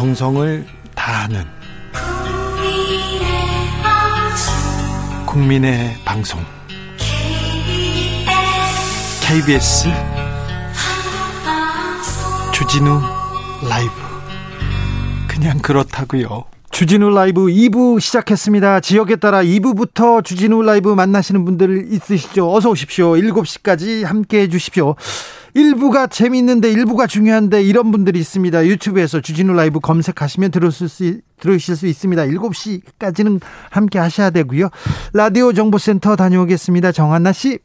정성을 다하는 국민의 방송 KBS 주진우 라이브 그냥 그렇다고요. 주진우 라이브 2부 시작했습니다. 지역에 따라 2부부터 주진우 라이브 만나시는 분들 있으시죠? 어서 오십시오. 7시까지 함께 해 주십시오. 1부가 재미있는데 1부가 중요한데 이런 분들이 있습니다. 유튜브에서 주진우 라이브 검색하시면 들으실 수, 들으실 수 있습니다. 7시까지는 함께 하셔야 되고요. 라디오 정보센터 다녀오겠습니다. 정한나 씨.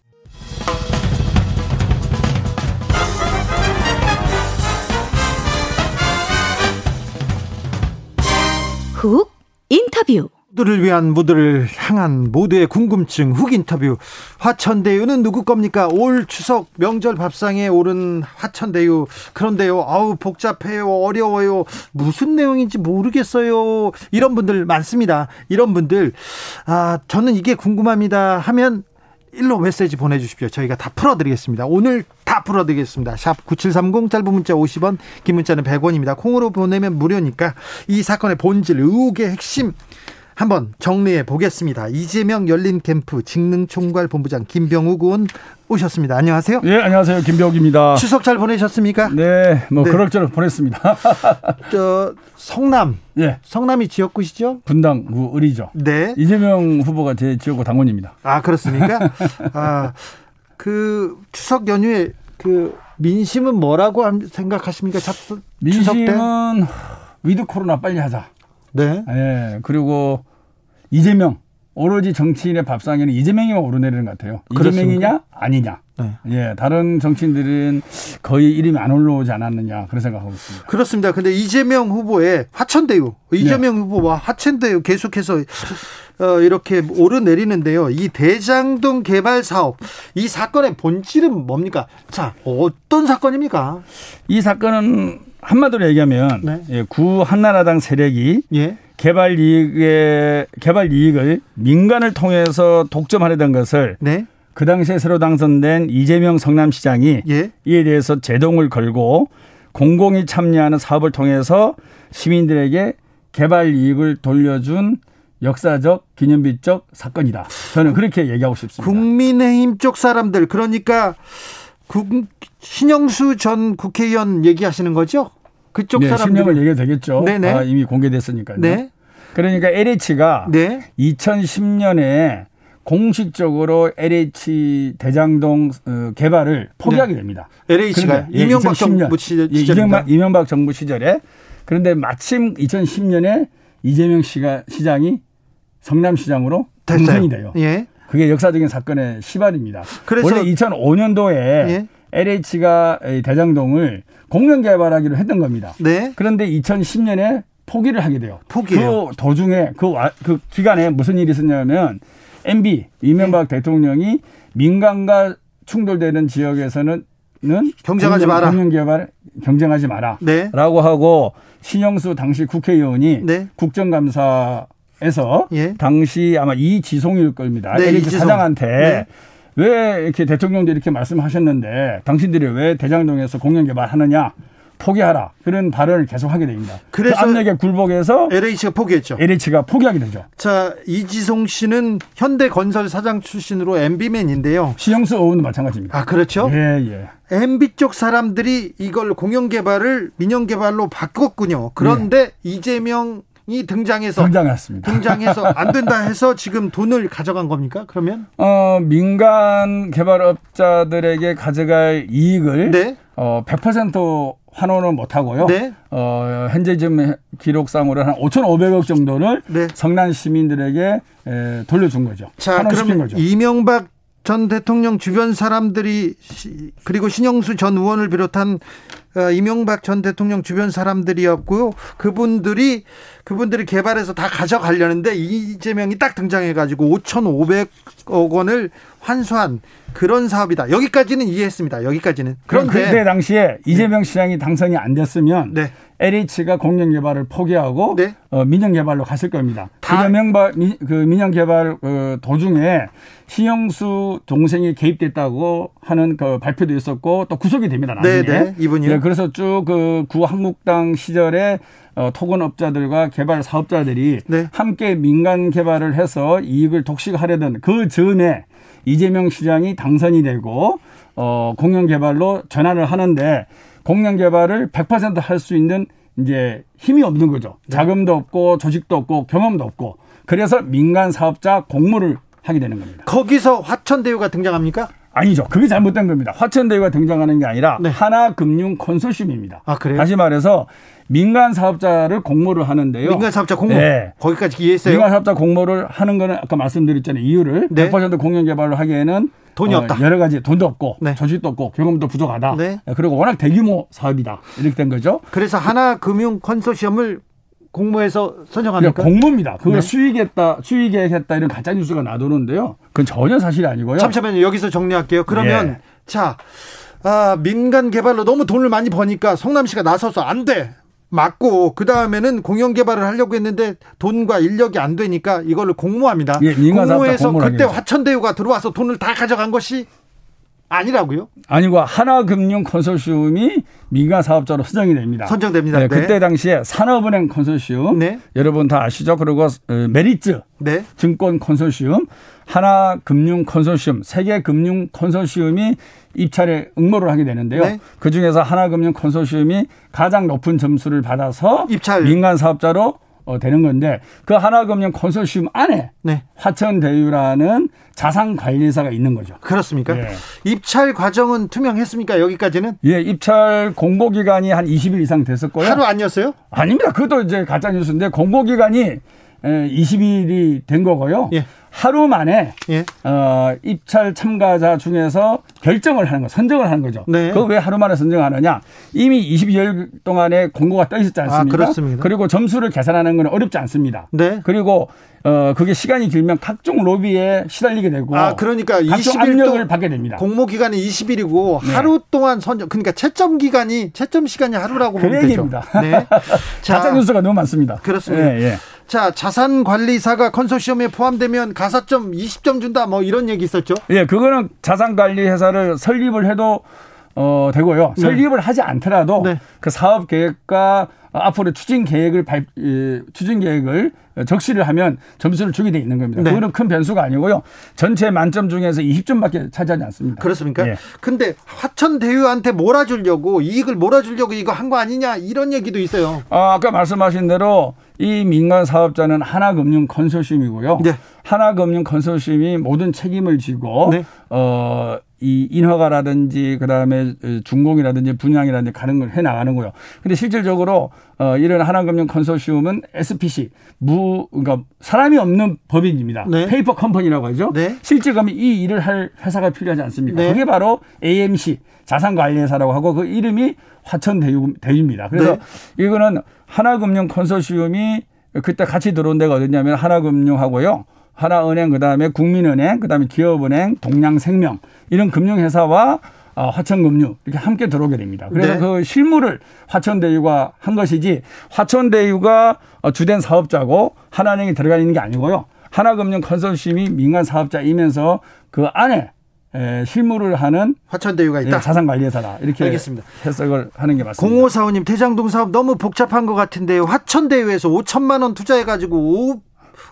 훅 인터뷰 모두를 위한 모두를 향한 모두의 궁금증 훅 인터뷰 화천대유는 누구 겁니까 올 추석 명절 밥상에 오른 화천대유 그런데요 아우 복잡해요 어려워요 무슨 내용인지 모르겠어요 이런 분들 많습니다 이런 분들 아 저는 이게 궁금합니다 하면 일로 메시지 보내주십시오. 저희가 다 풀어드리겠습니다. 오늘 다 풀어드리겠습니다. 샵 9730 짧은 문자 50원 긴 문자는 100원입니다. 콩으로 보내면 무료니까 이 사건의 본질 의혹의 핵심 한번 정리해 보겠습니다. 이재명 열린 캠프 직능 총괄 본부장 김병욱 의원 오셨습니다. 안녕하세요. 예, 안녕하세요. 김병욱입니다. 추석 잘 보내셨습니까? 네, 뭐 네. 그럭저럭 보냈습니다. 저 성남. 예. 성남이 지역구시죠? 분당구 을이죠. 네. 이재명 후보가 제 지역구 당원입니다. 아, 그렇습니까? 아, 그 추석 연휴에 그 민심은 뭐라고 생각하십니까? 민심은 위드 코로나 빨리 하자. 네. 예. 그리고 이재명 오로지 정치인의 밥상에는 이재명이만 오르내리는 것 같아요. 이재명이냐 아니냐. 네. 예, 다른 정치인들은 거의 이름이 안 올라오지 않았느냐 그런 생각하고 있습니다. 그렇습니다. 근데 이재명 후보의 화천대유, 이재명 네. 후보와 화천대유 계속해서 어, 이렇게 오르내리는데요. 이 대장동 개발 사업 이 사건의 본질은 뭡니까? 자, 어떤 사건입니까? 이 사건은 한마디로 얘기하면 네. 예, 구 한나라당 세력이 예. 개발 이익의 개발 이익을 민간을 통해서 독점하려던 것을 네. 그 당시에 새로 당선된 이재명 성남시장이 예. 이에 대해서 제동을 걸고 공공이 참여하는 사업을 통해서 시민들에게 개발 이익을 돌려준 역사적 기념비적 사건이다. 저는 그렇게 얘기하고 싶습니다. 국민의힘 쪽 사람들 그러니까 국, 신영수 전 국회의원 얘기하시는 거죠? 그쪽 네, 사람들 실명을 얘기해도 되겠죠. 네네. 아, 이미 공개됐으니까요. 네. 그러니까 LH가 네. 2010년에 공식적으로 LH 대장동 어, 개발을 포기하게 네. 됩니다. LH가 예, 이명박 정부 시절 예, 이명박, 이명박 정부 시절에 그런데 마침 2010년에 이재명 씨가 시장이 성남시장으로 당선이 돼요. 예. 그게 역사적인 사건의 시발입니다. 그래서 원래 2005년도에 예. LH가 대장동을 공영 개발하기로 했던 겁니다. 네. 그런데 2010년에 포기를 하게 돼요. 포기해요. 그 도중에 그, 와, 그 기간에 무슨 일이 있었냐면 MB 이명박 네. 대통령이 민간과 충돌되는 지역에서는 경쟁하지 마라. 공영 개발 경쟁하지 마라. 네. 라고 하고 신영수 당시 국회의원이 네. 국정감사에서 예. 당시 아마 이지송일 겁니다. 네, LH 사장한테 네. 왜 이렇게 대통령도 이렇게 말씀하셨는데 당신들이 왜 대장동에서 공영 개발하느냐 포기하라 그런 발언을 계속하게 됩니다. 그 그래서 그 압력에 굴복해서 LH가 포기했죠. LH가 포기하게 되죠. 자 이지송 씨는 현대건설 사장 출신으로 MB맨인데요. 시영수 의원도 마찬가지입니다. 아 그렇죠? 예 예. MB 쪽 사람들이 이걸 공영 개발을 민영 개발로 바꿨군요. 그런데 네. 이재명 이 등장해서 등장했습니다. 등장해서 안 된다 해서 지금 돈을 가져간 겁니까? 그러면 어 민간 개발업자들에게 가져갈 이익을 네. 어 100% 환원을 못 하고요. 네. 어 현재 지금 기록상으로 한 5,500억 정도를 네. 성난 시민들에게 에, 돌려준 거죠. 자, 그럼 거죠. 이명박 전 대통령 주변 사람들이 그리고 신영수 전 의원을 비롯한 어, 이명박 전 대통령 주변 사람들이었고요. 그분들이 그분들이 개발해서 다 가져가려는데 이재명이 딱 등장해가지고 5,500억 원을 환수한 그런 사업이다. 여기까지는 이해했습니다. 여기까지는. 그런데 그때 당시에 이재명 시장이 당선이 안 됐으면 네. LH가 공영 개발을 포기하고 네. 어, 민영 개발로 갔을 겁니다. 이재명박 그 민영 개발 그 도중에 신영수 동생이 개입됐다고 하는 그 발표도 있었고 또 구속이 됩니다. 나중에. 네, 네. 이분이 네, 그래서 쭉 그 구한국당 시절에 어, 토건업자들과 개발 사업자들이 네. 함께 민간 개발을 해서 이익을 독식하려던 그 즈음에 이재명 시장이 당선이 되고 어, 공영 개발로 전환을 하는데 공영 개발을 100%할 수 있는 이제 힘이 없는 거죠. 네. 자금도 없고 조직도 없고 경험도 없고 그래서 민간 사업자 공모를 하게 되는 겁니다. 거기서 화천대유가 등장합니까? 아니죠. 그게 잘못된 겁니다. 화천대유가 등장하는 게 아니라 네. 하나금융 컨소시엄입니다. 아, 그래요? 다시 말해서 민간 사업자를 공모를 하는데요. 민간 사업자 공모. 네. 거기까지 이해했어요. 민간 사업자 공모를 하는 거는 아까 말씀드렸잖아요. 이유를 네. 100% 공영 개발을 하기에는 돈이 어, 없다. 여러 가지 돈도 없고 네. 조직도 없고 경험도 부족하다. 네. 그리고 워낙 대규모 사업이다. 이렇게 된 거죠. 그래서 하나금융 컨소시엄을 공모해서 선정합니까? 공모입니다. 그걸 네. 수익했다, 수익액했다 이런 가짜 뉴스가 나도는데요. 그건 전혀 사실이 아니고요. 잠시만요. 여기서 정리할게요. 그러면 예. 자, 아, 민간 개발로 너무 돈을 많이 버니까 성남시가 나서서 안 돼. 맞고 그 다음에는 공영 개발을 하려고 했는데 돈과 인력이 안 되니까 이걸로 공모합니다. 예, 공모해서 그때 화천대유가 들어와서 돈을 다 가져간 것이 아니라고요? 아니고 하나금융 컨소시엄이 민간 사업자로 선정이 됩니다. 선정됩니다. 네, 그때 당시에 산업은행 컨소시엄 네. 여러분 다 아시죠? 그리고 어, 메리츠 네. 증권 컨소시엄, 하나금융 컨소시엄, 세계금융 컨소시엄이 입찰에 응모를 하게 되는데요. 네. 그 중에서 하나금융 컨소시엄이 가장 높은 점수를 받아서 입찰. 민간 사업자로 어, 되는 건데 그 하나금융 컨소시엄 안에 네. 화천대유라는 자산관리사가 있는 거죠. 그렇습니까? 예. 입찰 과정은 투명했습니까? 여기까지는? 예, 입찰 공고 기간이 한 20일 이상 됐었고요. 하루 아니었어요? 아닙니다. 그것도 이제 가짜 뉴스인데 공고 기간이 20일이 된 거고요. 예. 하루 만에 예. 어, 입찰 참가자 중에서 결정을 하는 거, 선정을 하는 거죠. 네. 그거 왜 하루 만에 선정하느냐? 이미 22일 동안에 공고가 떠 있었지 않습니까? 아, 그렇습니다. 그리고 점수를 계산하는 건 어렵지 않습니다. 네. 그리고 어 그게 시간이 길면 각종 로비에 시달리게 되고 아 그러니까 20일 압력을 받게 됩니다. 공모 기간이 20일이고 네. 하루 동안 선정 그러니까 채점 기간이 채점 시간이 하루라고 보면 그 되죠. 네. 자, 가짜 뉴스가 너무 많습니다. 그렇습니다. 네, 예. 자, 자산 관리사가 컨소시엄에 포함되면 가사점 20점 준다 뭐 이런 얘기 있었죠? 예, 그거는 자산 관리 회사를 설립을 해도 어 되고요. 네. 설립을 하지 않더라도 네. 그 사업 계획과 앞으로 추진 계획을 발, 추진 계획을 적시를 하면 점수를 주게 돼 있는 겁니다. 네. 그거는 큰 변수가 아니고요. 전체 만점 중에서 20점밖에 차지하지 않습니다. 그렇습니까? 예. 근데 화천 대유한테 몰아주려고 이익을 몰아주려고 이거 한 거 아니냐 이런 얘기도 있어요. 아, 아까 말씀하신 대로 이 민간 사업자는 하나금융 컨소시엄이고요. 네. 하나금융 컨소시엄이 모든 책임을 지고 네. 어 이 인허가라든지 그다음에 준공이라든지 분양이라든지 가는 걸 해 나가는 거요. 근데 실질적으로 어 이런 하나금융 컨소시엄은 SPC 무 그러니까 사람이 없는 법인입니다. 네. 페이퍼 컴퍼니라고 하죠. 네. 실제 그러면 이 일을 할 회사가 필요하지 않습니까? 네. 그게 바로 AMC 자산관리회사라고 하고 그 이름이 화천대유입니다. 그래서 네. 이거는 하나금융 컨소시엄이 그때 같이 들어온 데가 어디냐면 하나금융하고요. 하나은행 그다음에 국민은행 그다음에 기업은행 동양생명 이런 금융회사와 어, 화천금융 이렇게 함께 들어오게 됩니다. 그래서 네. 그 실무를 화천대유가 한 것이지 화천대유가 어, 주된 사업자고 하나은행이 들어가 있는 게 아니고요. 하나금융 컨소시엄이 민간 사업자이면서 그 안에 에, 실무를 하는 화천대유가 있다. 예, 자산관리회사다. 이렇게 알겠습니다. 해석을 하는 게 맞습니다. 0545님 대장동 사업 너무 복잡한 것 같은데요. 화천대유에서 5천만 원 투자해가지고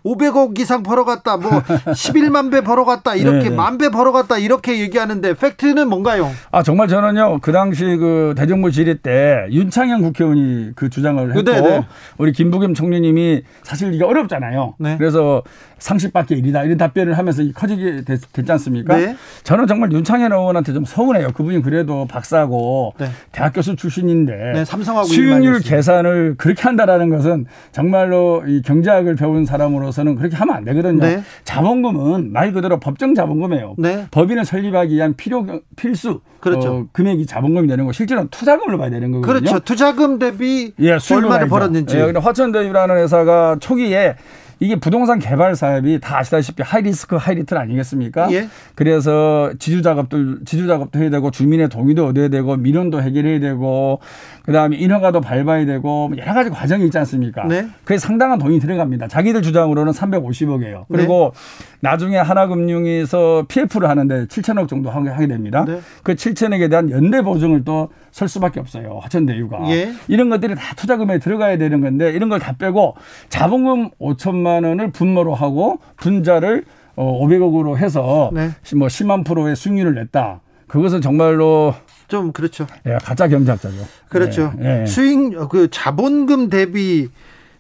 500억 이상 벌어갔다, 뭐 11만 배 벌어갔다, 이렇게 네. 만배 벌어갔다 이렇게 얘기하는데 팩트는 뭔가요? 아 정말 저는요 그 당시 그 대정부 질의 때 윤창현 국회의원이 그 주장을 했고 네네. 네. 우리 김부겸 총리님이 사실 이게 어렵잖아요. 네. 그래서 상식밖에 일이다 이런 답변을 하면서 커지게 됐, 지 않습니까? 네. 저는 정말 윤창현 의원한테 좀 서운해요. 그분이 그래도 박사고 네. 대학 교수 출신인데 네, 수익률 계산을 그렇게 한다라는 것은 정말로 이 경제학을 배운 사람으로 법원으로서는 그렇게 하면 안 되거든요. 네. 자본금은 말 그대로 법정 자본금이에요. 네. 법인을 설립하기 위한 필요 필수 그렇죠. 어, 금액이 자본금이 되는 거 실제로는 투자금으로 봐야 되는 거거든요. 그렇죠. 투자금 대비 예, 얼마를 벌었는지. 예, 화천대유라는 회사가 초기에 이게 부동산 개발 사업이 다 아시다시피 하이리스크 하이리틀 아니겠습니까? 예. 그래서 지주 작업들 지주 작업도 해야 되고 주민의 동의도 얻어야 되고 민원도 해결해야 되고 그다음에 인허가도 밟아야 되고 뭐 여러 가지 과정이 있지 않습니까? 네. 그게 상당한 돈이 들어갑니다. 자기들 주장으로는 350억이에요. 그리고 네. 나중에 하나금융에서 PF를 하는데 7천억 정도 하게 됩니다. 네. 그 7천억에 대한 연대 보증을 또 설 수밖에 없어요. 화천대유가. 예. 이런 것들이 다 투자금에 들어가야 되는 건데 이런 걸 다 빼고 자본금 5천만 원을 분모로 하고 분자를 어 500억으로 해서 네. 뭐 10만 프로의 수익률을 냈다. 그것은 정말로 좀 그렇죠. 예, 가짜 경제학자죠. 그렇죠. 예, 예. 수익 그 자본금 대비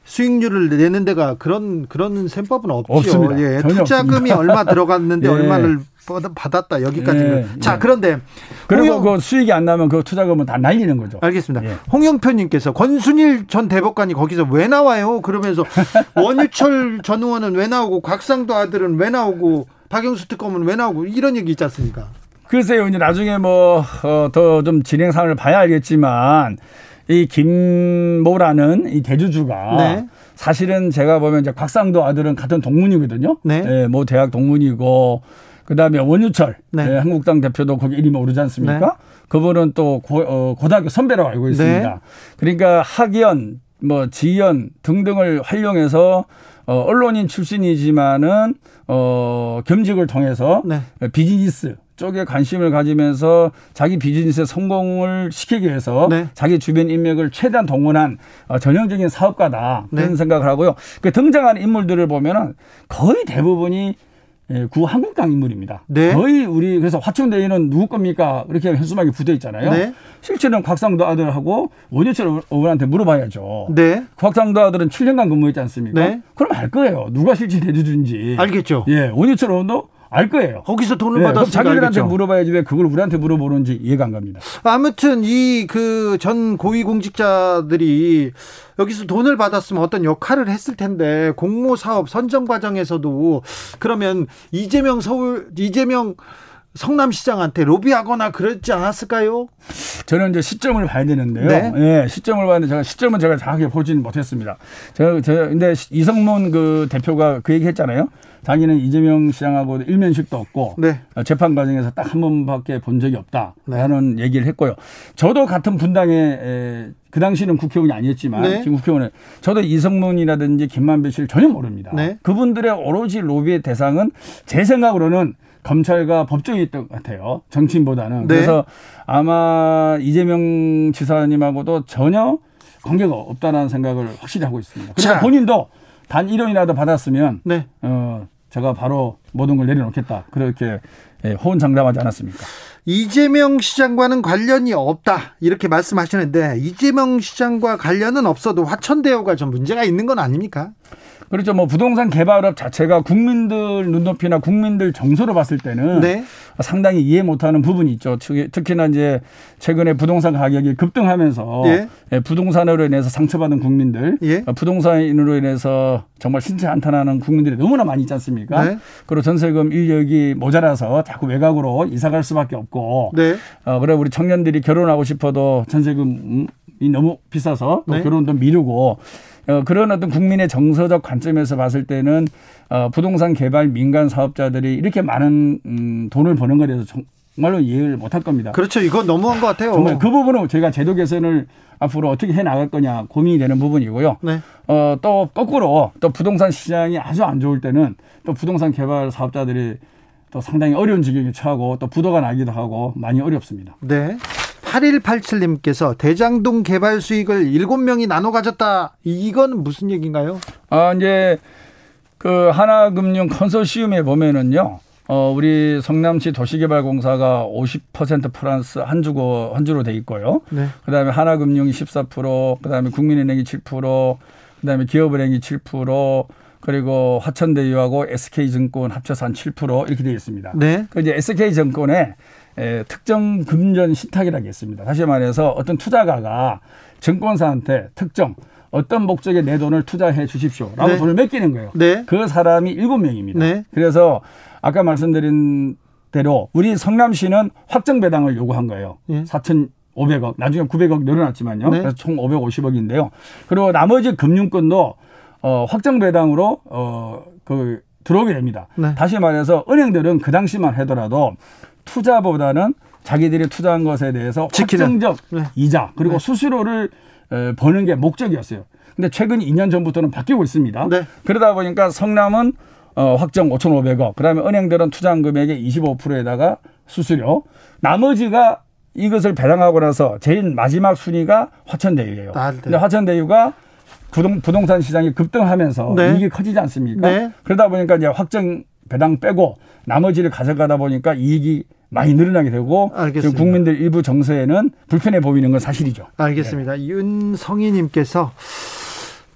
수익률을 내는 데가 그런 그런 셈법은 없죠. 없습니다. 예, 투자금이 없습니다. 얼마 들어갔는데 예. 얼마를 받았다 여기까지는. 예. 자 예. 그런데 그리고 홍영... 그 수익이 안 나면 그 투자금은 다 날리는 거죠. 알겠습니다. 예. 홍영표님께서 권순일 전 대법관이 거기서 왜 나와요? 그러면서 원유철 전 의원은 왜 나오고 곽상도 아들은 왜 나오고 박영수 특검은 왜 나오고 이런 얘기 있지 않습니까? 글쎄요, 이제 나중에 뭐, 어, 더좀 진행 상황을 봐야 알겠지만, 이 김모라는 이 대주주가 네. 사실은 제가 보면 이제 곽상도 아들은 같은 동문이거든요. 네. 네, 뭐 대학 동문이고 그다음에 원유철 네. 네, 한국당 대표도 거기 이름이 오르지 않습니까? 네. 그분은 또 고, 어, 고등학교 선배라고 알고 있습니다. 네. 그러니까 학연, 뭐 지연 등등을 활용해서 어, 언론인 출신이지만은 어, 겸직을 통해서 네. 비즈니스 쪽에 관심을 가지면서 자기 비즈니스의 성공을 시키기 위해서 네. 자기 주변 인맥을 최대한 동원한 어, 전형적인 사업가다 그런 네. 생각을 하고요. 그 등장하는 인물들을 보면은 거의 대부분이 예, 구 한국당 인물입니다. 네. 거의 우리 그래서 화천대유는 누구 겁니까? 이렇게 현수막이 붙어 있잖아요. 네. 실제는 곽상도 아들하고 원효철 의원한테 물어봐야죠. 네. 곽상도 아들은 7년간 근무했지 않습니까? 네. 그럼 알 거예요. 누가 실제 대주주인지. 알겠죠. 예, 원효철 의원도 알 거예요. 거기서 돈을 네, 받았으니까 자기들한테 알겠죠. 물어봐야지 왜 그걸 우리한테 물어보는지 이해가 안 갑니다. 아무튼 이 그 전 고위공직자들이 여기서 돈을 받았으면 어떤 역할을 했을 텐데 공모 사업 선정 과정에서도 그러면 이재명 서울 이재명 성남시장한테 로비하거나 그랬지 않았을까요? 저는 이제 시점을 봐야 되는데요. 네. 예, 시점을 봤는데 제가 시점은 제가 정확하게 보지는 못했습니다. 제가, 제가 근데 이성문 그 대표가 그 얘기 했잖아요. 자기는 이재명 시장하고 일면식도 없고 네. 재판 과정에서 딱 한 번밖에 본 적이 없다라는 네. 얘기를 했고요. 저도 같은 분당에 에, 그 당시는 국회의원이 아니었지만 네. 지금 국회의원에 저도 이성문이라든지 김만배 씨를 전혀 모릅니다. 네. 그분들의 오로지 로비의 대상은 제 생각으로는 검찰과 법정이었던 것 같아요. 정치인보다는. 네. 그래서 아마 이재명 지사님하고도 전혀 관계가 없다는 생각을 확실히 하고 있습니다. 그리고 본인도 단 1원이라도 받았으면 네. 어, 제가 바로 모든 걸 내려놓겠다. 그렇게 예, 호언장담하지 않았습니까? 이재명 시장과는 관련이 없다. 이렇게 말씀하시는데 이재명 시장과 관련은 없어도 화천대유가 좀 문제가 있는 건 아닙니까? 그렇죠. 뭐 부동산 개발업 자체가 국민들 눈높이나 국민들 정서로 봤을 때는 네. 상당히 이해 못하는 부분이 있죠. 특히나 이제 최근에 부동산 가격이 급등하면서 예. 예 부동산으로 인해서 상처받은 국민들, 예. 부동산으로 인해서 정말 신체 한탄하는 국민들이 너무나 많이 있지 않습니까? 네. 그리고 전세금 인력이 모자라서 자꾸 외곽으로 이사갈 수밖에 없고, 네. 어, 그래 우리 청년들이 결혼하고 싶어도 전세금이 너무 비싸서 또 네. 결혼도 미루고 어, 그런 어떤 국민의 정서적 관점에서 봤을 때는 어, 부동산 개발 민간 사업자들이 이렇게 많은 음, 돈을 버는 것에 대해서 정말로 이해를 못할 겁니다. 그렇죠. 이건 너무한 것 같아요. 정말 그 부분은 저희가 제도 개선을 앞으로 어떻게 해 나갈 거냐 고민이 되는 부분이고요. 네. 어, 또 거꾸로 또 부동산 시장이 아주 안 좋을 때는 또 부동산 개발 사업자들이 또 상당히 어려운 지경에 처하고 또 부도가 나기도 하고 많이 어렵습니다. 네. 8187님께서 대장동 개발 수익을 7명이 나눠 가졌다. 이건 무슨 얘기인가요? 아, 이제 그 하나금융 컨소시엄에 보면은요. 어, 우리 성남시 도시개발공사가 50% 플러스 한 주고 한 주로 돼 있고요. 네. 그다음에 하나금융이 14%, 그다음에 국민은행이 7%, 그다음에 기업은행이 7%, 그리고 화천대유하고 SK증권 합쳐서 한 7% 이렇게 되어 있습니다. 네. 그 이제 SK증권에 에, 특정 금전 신탁이라고 했습니다. 다시 말해서 어떤 투자가가 증권사한테 특정 어떤 목적에 내 돈을 투자해 주십시오라고 네. 돈을 맡기는 거예요. 네. 그 사람이 일곱 명입니다. 네. 그래서 아까 말씀드린 대로 우리 성남시는 확정 배당을 요구한 거예요. 네. 4,500억, 나중에 900억 늘어났지만요. 네. 그래서 총 550억인데요. 그리고 나머지 금융권도 어, 확정 배당으로 어, 그 들어오게 됩니다. 네. 다시 말해서 은행들은 그 당시만 하더라도 투자보다는 자기들이 투자한 것에 대해서 지키는. 확정적 네. 이자 그리고 네. 수수료를 에, 버는 게 목적이었어요. 근데 최근 2년 전부터는 바뀌고 있습니다. 네. 그러다 보니까 성남은 어, 확정 5,500억, 그다음에 은행들은 투자한 금액의 25%에다가 수수료, 나머지가 이것을 배당하고 나서 제일 마지막 순위가 화천대유예요. 아, 네. 근데 화천대유가 부동, 부동산 시장이 급등하면서 네. 이익이 커지지 않습니까? 네. 그러다 보니까 이제 확정 배당 빼고 나머지를 가져가다 보니까 이익이 많이 늘어나게 되고 알겠습니다. 국민들 일부 정서에는 불편해 보이는 건 사실이죠. 알겠습니다. 네. 윤성희님께서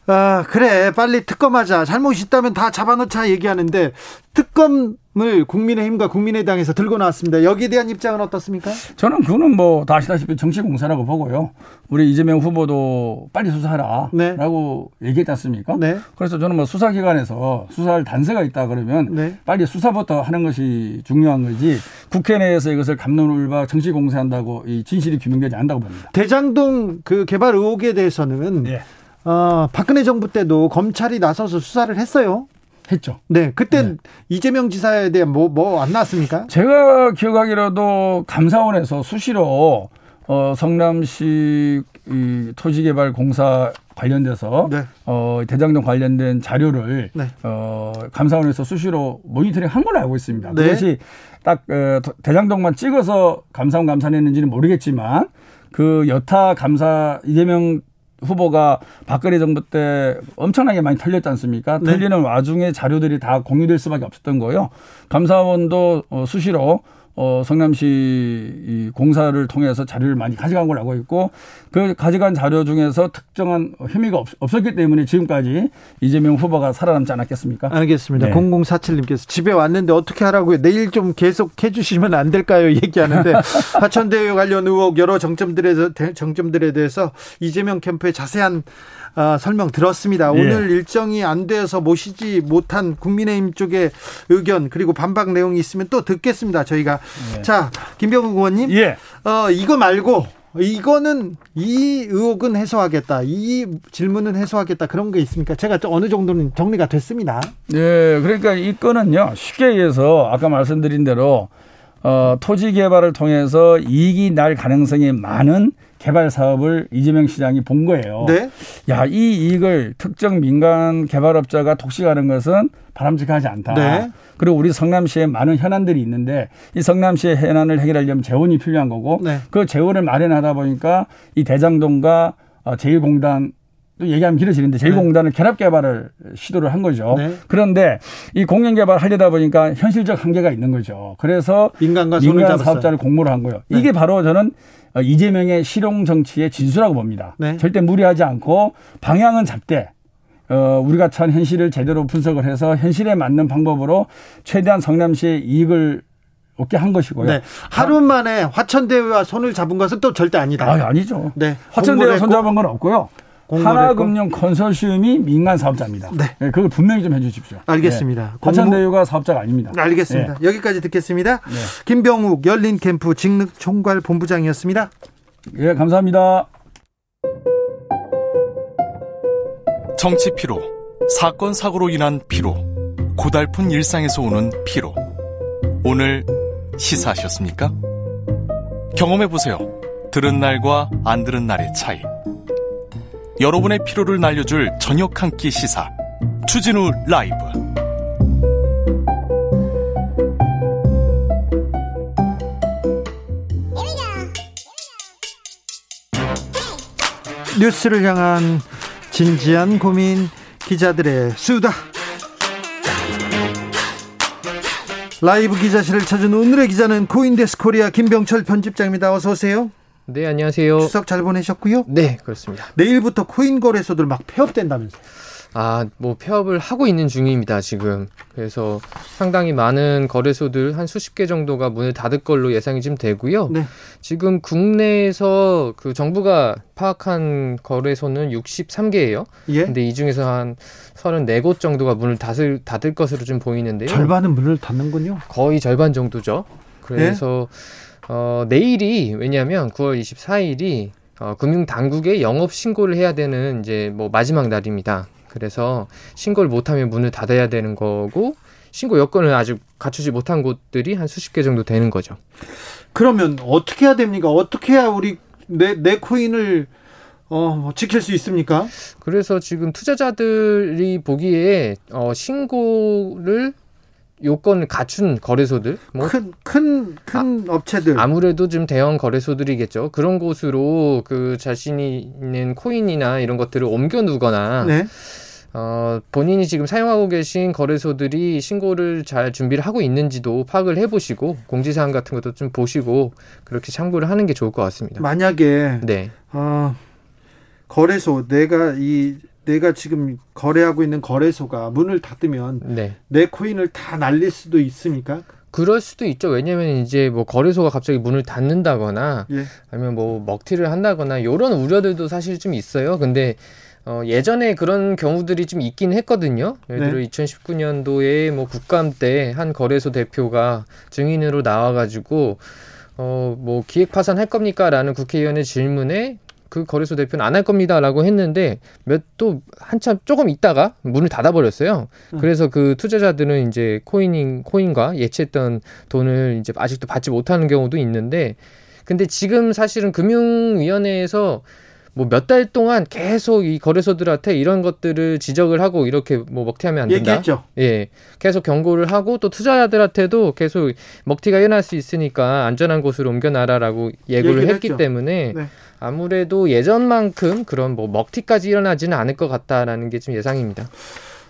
아, 그래. 빨리 특검하자. 잘못 있다면 다 잡아놓자 얘기하는데 특검을 국민의힘과 국민의당에서 들고 나왔습니다. 여기에 대한 입장은 어떻습니까? 저는 그거는 뭐 아시다시피 정치공사라고 보고요. 우리 이재명 후보도 빨리 수사하라. 네. 라고 얘기했지 않습니까? 네. 그래서 저는 뭐 수사기관에서 수사할 단서가 있다 그러면 네. 빨리 수사부터 하는 것이 중요한 거지 국회 내에서 이것을 감론을박 정치공사한다고 이 진실이 규명되지 않는다고 봅니다. 대장동 그 개발 의혹에 대해서는 네. 어, 박근혜 정부 때도 검찰이 나서서 수사를 했어요. 했죠. 네, 그때 네. 이재명 지사에 대한 뭐 뭐 안 나왔습니까? 제가 기억하기로도 감사원에서 수시로 어, 성남시 이 토지개발 공사 관련돼서 네. 어, 대장동 관련된 자료를 네. 어, 감사원에서 수시로 모니터링 한 걸로 알고 있습니다. 네. 그것이 딱 어, 대장동만 찍어서 감사원 감사했는지는 모르겠지만 그 여타 감사 이재명 후보가 박근혜 정부 때 엄청나게 많이 털렸지 않습니까? 네. 털리는 와중에 자료들이 다 공유될 수밖에 없었던 거예요. 감사원도 어, 수시로 어, 성남시 이 공사를 통해서 자료를 많이 가져간 걸 알고 있고 그 가져간 자료 중에서 특정한 혐의가 없, 었기 때문에 지금까지 이재명 후보가 살아남지 않았겠습니까? 알겠습니다. 네. 0047님께서 집에 왔는데 어떻게 하라고요? 내일 좀 계속 해주시면 안 될까요? 얘기하는데 화천대유 관련 의혹 여러 정점들에, 정점들에 대해서 이재명 캠프의 자세한 어, 설명 들었습니다. 예. 오늘 일정이 안 돼서 모시지 못한 국민의힘 쪽의 의견 그리고 반박 내용이 있으면 또 듣겠습니다. 저희가 예. 자 김병국 의원님, 예. 어, 이거 말고 이거는 이 의혹은 해소하겠다. 이 질문은 해소하겠다. 그런 게 있습니까? 제가 어느 정도는 정리가 됐습니다. 네, 그러니까 이 건은요 쉽게 얘기해서 아까 말씀드린 대로 어, 토지 개발을 통해서 이익이 날 가능성이 많은 개발 사업을 이재명 시장이 본 거예요. 네. 야, 이 이익을 특정 민간 개발업자가 독식하는 것은 바람직하지 않다. 네. 그리고 우리 성남시에 많은 현안들이 있는데 이 성남시의 현안을 해결하려면 재원이 필요한 거고 네. 그 재원을 마련하다 보니까 이 대장동과 어, 제일공단 또 얘기하면 길어지는데 제1공단을 네. 결합 개발을 시도를 한 거죠. 네. 그런데 이 공영 개발 하려다 보니까 현실적 한계가 있는 거죠. 그래서 민간과 민간 사업자를 공모를 한 거예요. 네. 이게 바로 저는 이재명의 실용 정치의 진수라고 봅니다. 네. 절대 무리하지 않고 방향은 잡되 어, 우리가 처한 현실을 제대로 분석을 해서 현실에 맞는 방법으로 최대한 성남시의 이익을 얻게 한 것이고요. 네. 하루 만에 화천대유와 손을 잡은 것은 또 절대 아니다. 아, 아니죠. 네. 화천대유와 손 잡은 건 없고요. 하나금융 컨소시엄이 민간 사업자입니다. 네. 네. 그걸 분명히 좀 해주십시오. 알겠습니다. 네. 화천대유가 사업자가 아닙니다. 알겠습니다. 네. 여기까지 듣겠습니다. 네. 김병욱 열린 캠프 직능 총괄 본부장이었습니다. 예, 감사합니다. 정치 피로, 사건 사고로 인한 피로, 고달픈 일상에서 오는 피로. 오늘 시사하셨습니까? 경험해 보세요. 들은 날과 안 들은 날의 차이. 여러분의 피로를 날려줄 저녁 한 끼 시사 추진우 라이브 뉴스를 향한 진지한 고민 기자들의 수다 라이브 기자실을 찾은 오늘의 기자는 코인데스크 코리아 김병철 편집장입니다. 어서 오세요. 네, 안녕하세요. 추석 잘 보내셨고요? 네, 그렇습니다. 내일부터 코인 거래소들 막 폐업된다면서요? 아, 뭐 폐업을 하고 있는 중입니다, 지금. 그래서 상당히 많은 거래소들 한 수십 개 정도가 문을 닫을 걸로 예상이 좀 되고요. 네. 지금 국내에서 그 정부가 파악한 거래소는 63개예요. 예? 근데 이 중에서 한 34곳 정도가 문을 닫을 닫을 것으로 좀 보이는데요. 절반은 문을 닫는군요. 거의 절반 정도죠. 그래서 예? 어, 내일이 왜냐하면 9월 24일이 어, 금융 당국에 영업 신고를 해야 되는 이제 뭐 마지막 날입니다. 그래서 신고를 못하면 문을 닫아야 되는 거고 신고 여건을 아직 갖추지 못한 곳들이 한 수십 개 정도 되는 거죠. 그러면 어떻게 해야 됩니까? 어떻게 해야 우리 내, 내 코인을 어, 뭐 지킬 수 있습니까? 그래서 지금 투자자들이 보기에 어, 신고를 요건을 갖춘 거래소들 뭐큰큰큰 큰, 큰 아, 업체들 아무래도 좀 대형 거래소들이겠죠 그런 곳으로 그 자신이 있는 코인이나 이런 것들을 옮겨 두거나 네. 어, 본인이 지금 사용하고 계신 거래소들이 신고를 잘 준비를 하고 있는지도 파악을 해보시고 공지사항 같은 것도 좀 보시고 그렇게 참고를 하는 게 좋을 것 같습니다. 만약에 네. 어, 거래소 내가 이 내가 지금 거래하고 있는 거래소가 문을 닫으면 네. 내 코인을 다 날릴 수도 있습니까? 그럴 수도 있죠. 왜냐면 이제 뭐 거래소가 갑자기 문을 닫는다거나 예. 아니면 뭐 먹튀를 한다거나 이런 우려들도 사실 좀 있어요. 근데 어, 예전에 그런 경우들이 좀 있긴 했거든요. 예를 들어 네. 2019년도에 뭐 국감 때 한 거래소 대표가 증인으로 나와가지고 어, 뭐 기획 파산할 겁니까? 라는 국회의원의 질문에 그 거래소 대표는 안 할 겁니다라고 했는데 몇 또 한참 조금 있다가 문을 닫아 버렸어요. 음. 그래서 그 투자자들은 이제 코인인 코인과 예치했던 돈을 이제 아직도 받지 못하는 경우도 있는데 근데 지금 사실은 금융위원회에서 뭐 몇 달 동안 계속 이 거래소들한테 이런 것들을 지적을 하고 이렇게 뭐 먹튀하면 안 된다. 얘기했죠. 예. 계속 경고를 하고 또 투자자들한테도 계속 먹튀가 일어날 수 있으니까 안전한 곳으로 옮겨놔라라고 예고를 했기 했죠. 때문에 네. 아무래도 예전만큼 그런 뭐 먹튀까지 일어나지는 않을 것 같다라는 게 좀 예상입니다.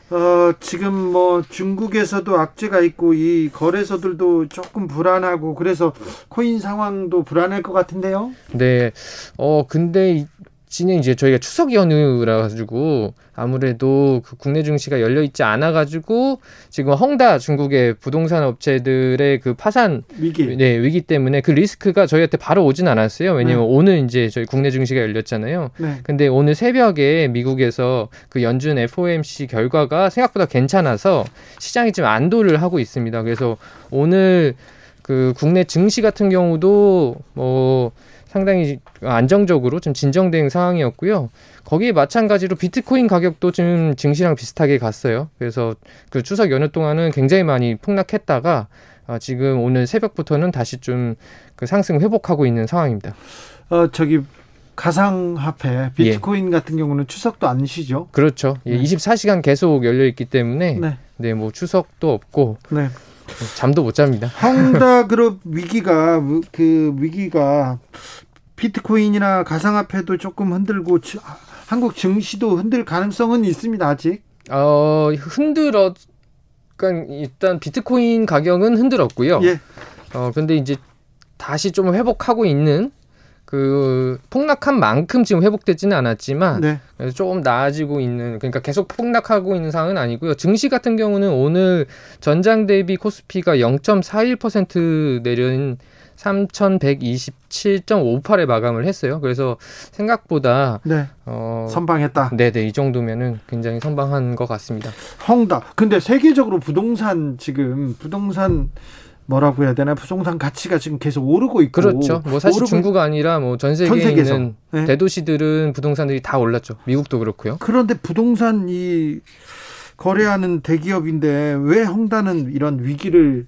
어, 지금 뭐 중국에서도 악재가 있고 이 거래소들도 조금 불안하고 그래서 코인 상황도 불안할 것 같은데요. 네. 어, 근데 진행 이제 저희가 추석 연휴라 가지고 아무래도 그 국내 증시가 열려 있지 않아 가지고 지금 헝다 중국의 부동산 업체들의 그 파산 위기 네 위기 때문에 그 리스크가 저희한테 바로 오진 않았어요. 왜냐면 네. 오늘 이제 저희 국내 증시가 열렸잖아요. 네. 근데 오늘 새벽에 미국에서 그 연준 FOMC 결과가 생각보다 괜찮아서 시장이 좀 안도를 하고 있습니다. 그래서 오늘 그 국내 증시 같은 경우도 뭐 상당히 안정적으로 좀 진정된 상황이었고요. 거기에 마찬가지로 비트코인 가격도 좀 증시랑 비슷하게 갔어요. 그래서 그 추석 연휴 동안은 굉장히 많이 폭락했다가 어, 지금 오늘 새벽부터는 다시 좀 그 상승 회복하고 있는 상황입니다. 어 저기 가상화폐 비트코인 예. 같은 경우는 추석도 안 쉬죠. 그렇죠. 예, 24시간 계속 열려 있기 때문에 네. 네, 뭐 추석도 없고 네. 잠도 못 잡니다. 헝다그룹 위기가 그 위기가 비트코인이나 가상화폐도 조금 흔들고 한국 증시도 흔들 가능성은 있습니다 아직. 어 흔들어. 그러니까 일단 비트코인 가격은 흔들었고요. 예. 어 근데 이제 다시 좀 회복하고 있는 그 폭락한 만큼 지금 회복되지는 않았지만 네. 조금 나아지고 있는 그러니까 계속 폭락하고 있는 상황은 아니고요. 증시 같은 경우는 오늘 전장 대비 코스피가 0.41% 내린 3,127.58에 마감을 했어요. 그래서 생각보다 네. 어, 선방했다. 네네 이 정도면은 굉장히 선방한 것 같습니다. 헝다. 근데 세계적으로 부동산 지금 부동산 뭐라고 해야 되나 부동산 가치가 지금 계속 오르고 있고 그렇죠. 뭐 사실 중국 아니라 뭐 전 세계에 있는 네. 대도시들은 부동산들이 다 올랐죠. 미국도 그렇고요. 그런데 부동산 이 거래하는 대기업인데 왜 헝다는 이런 위기를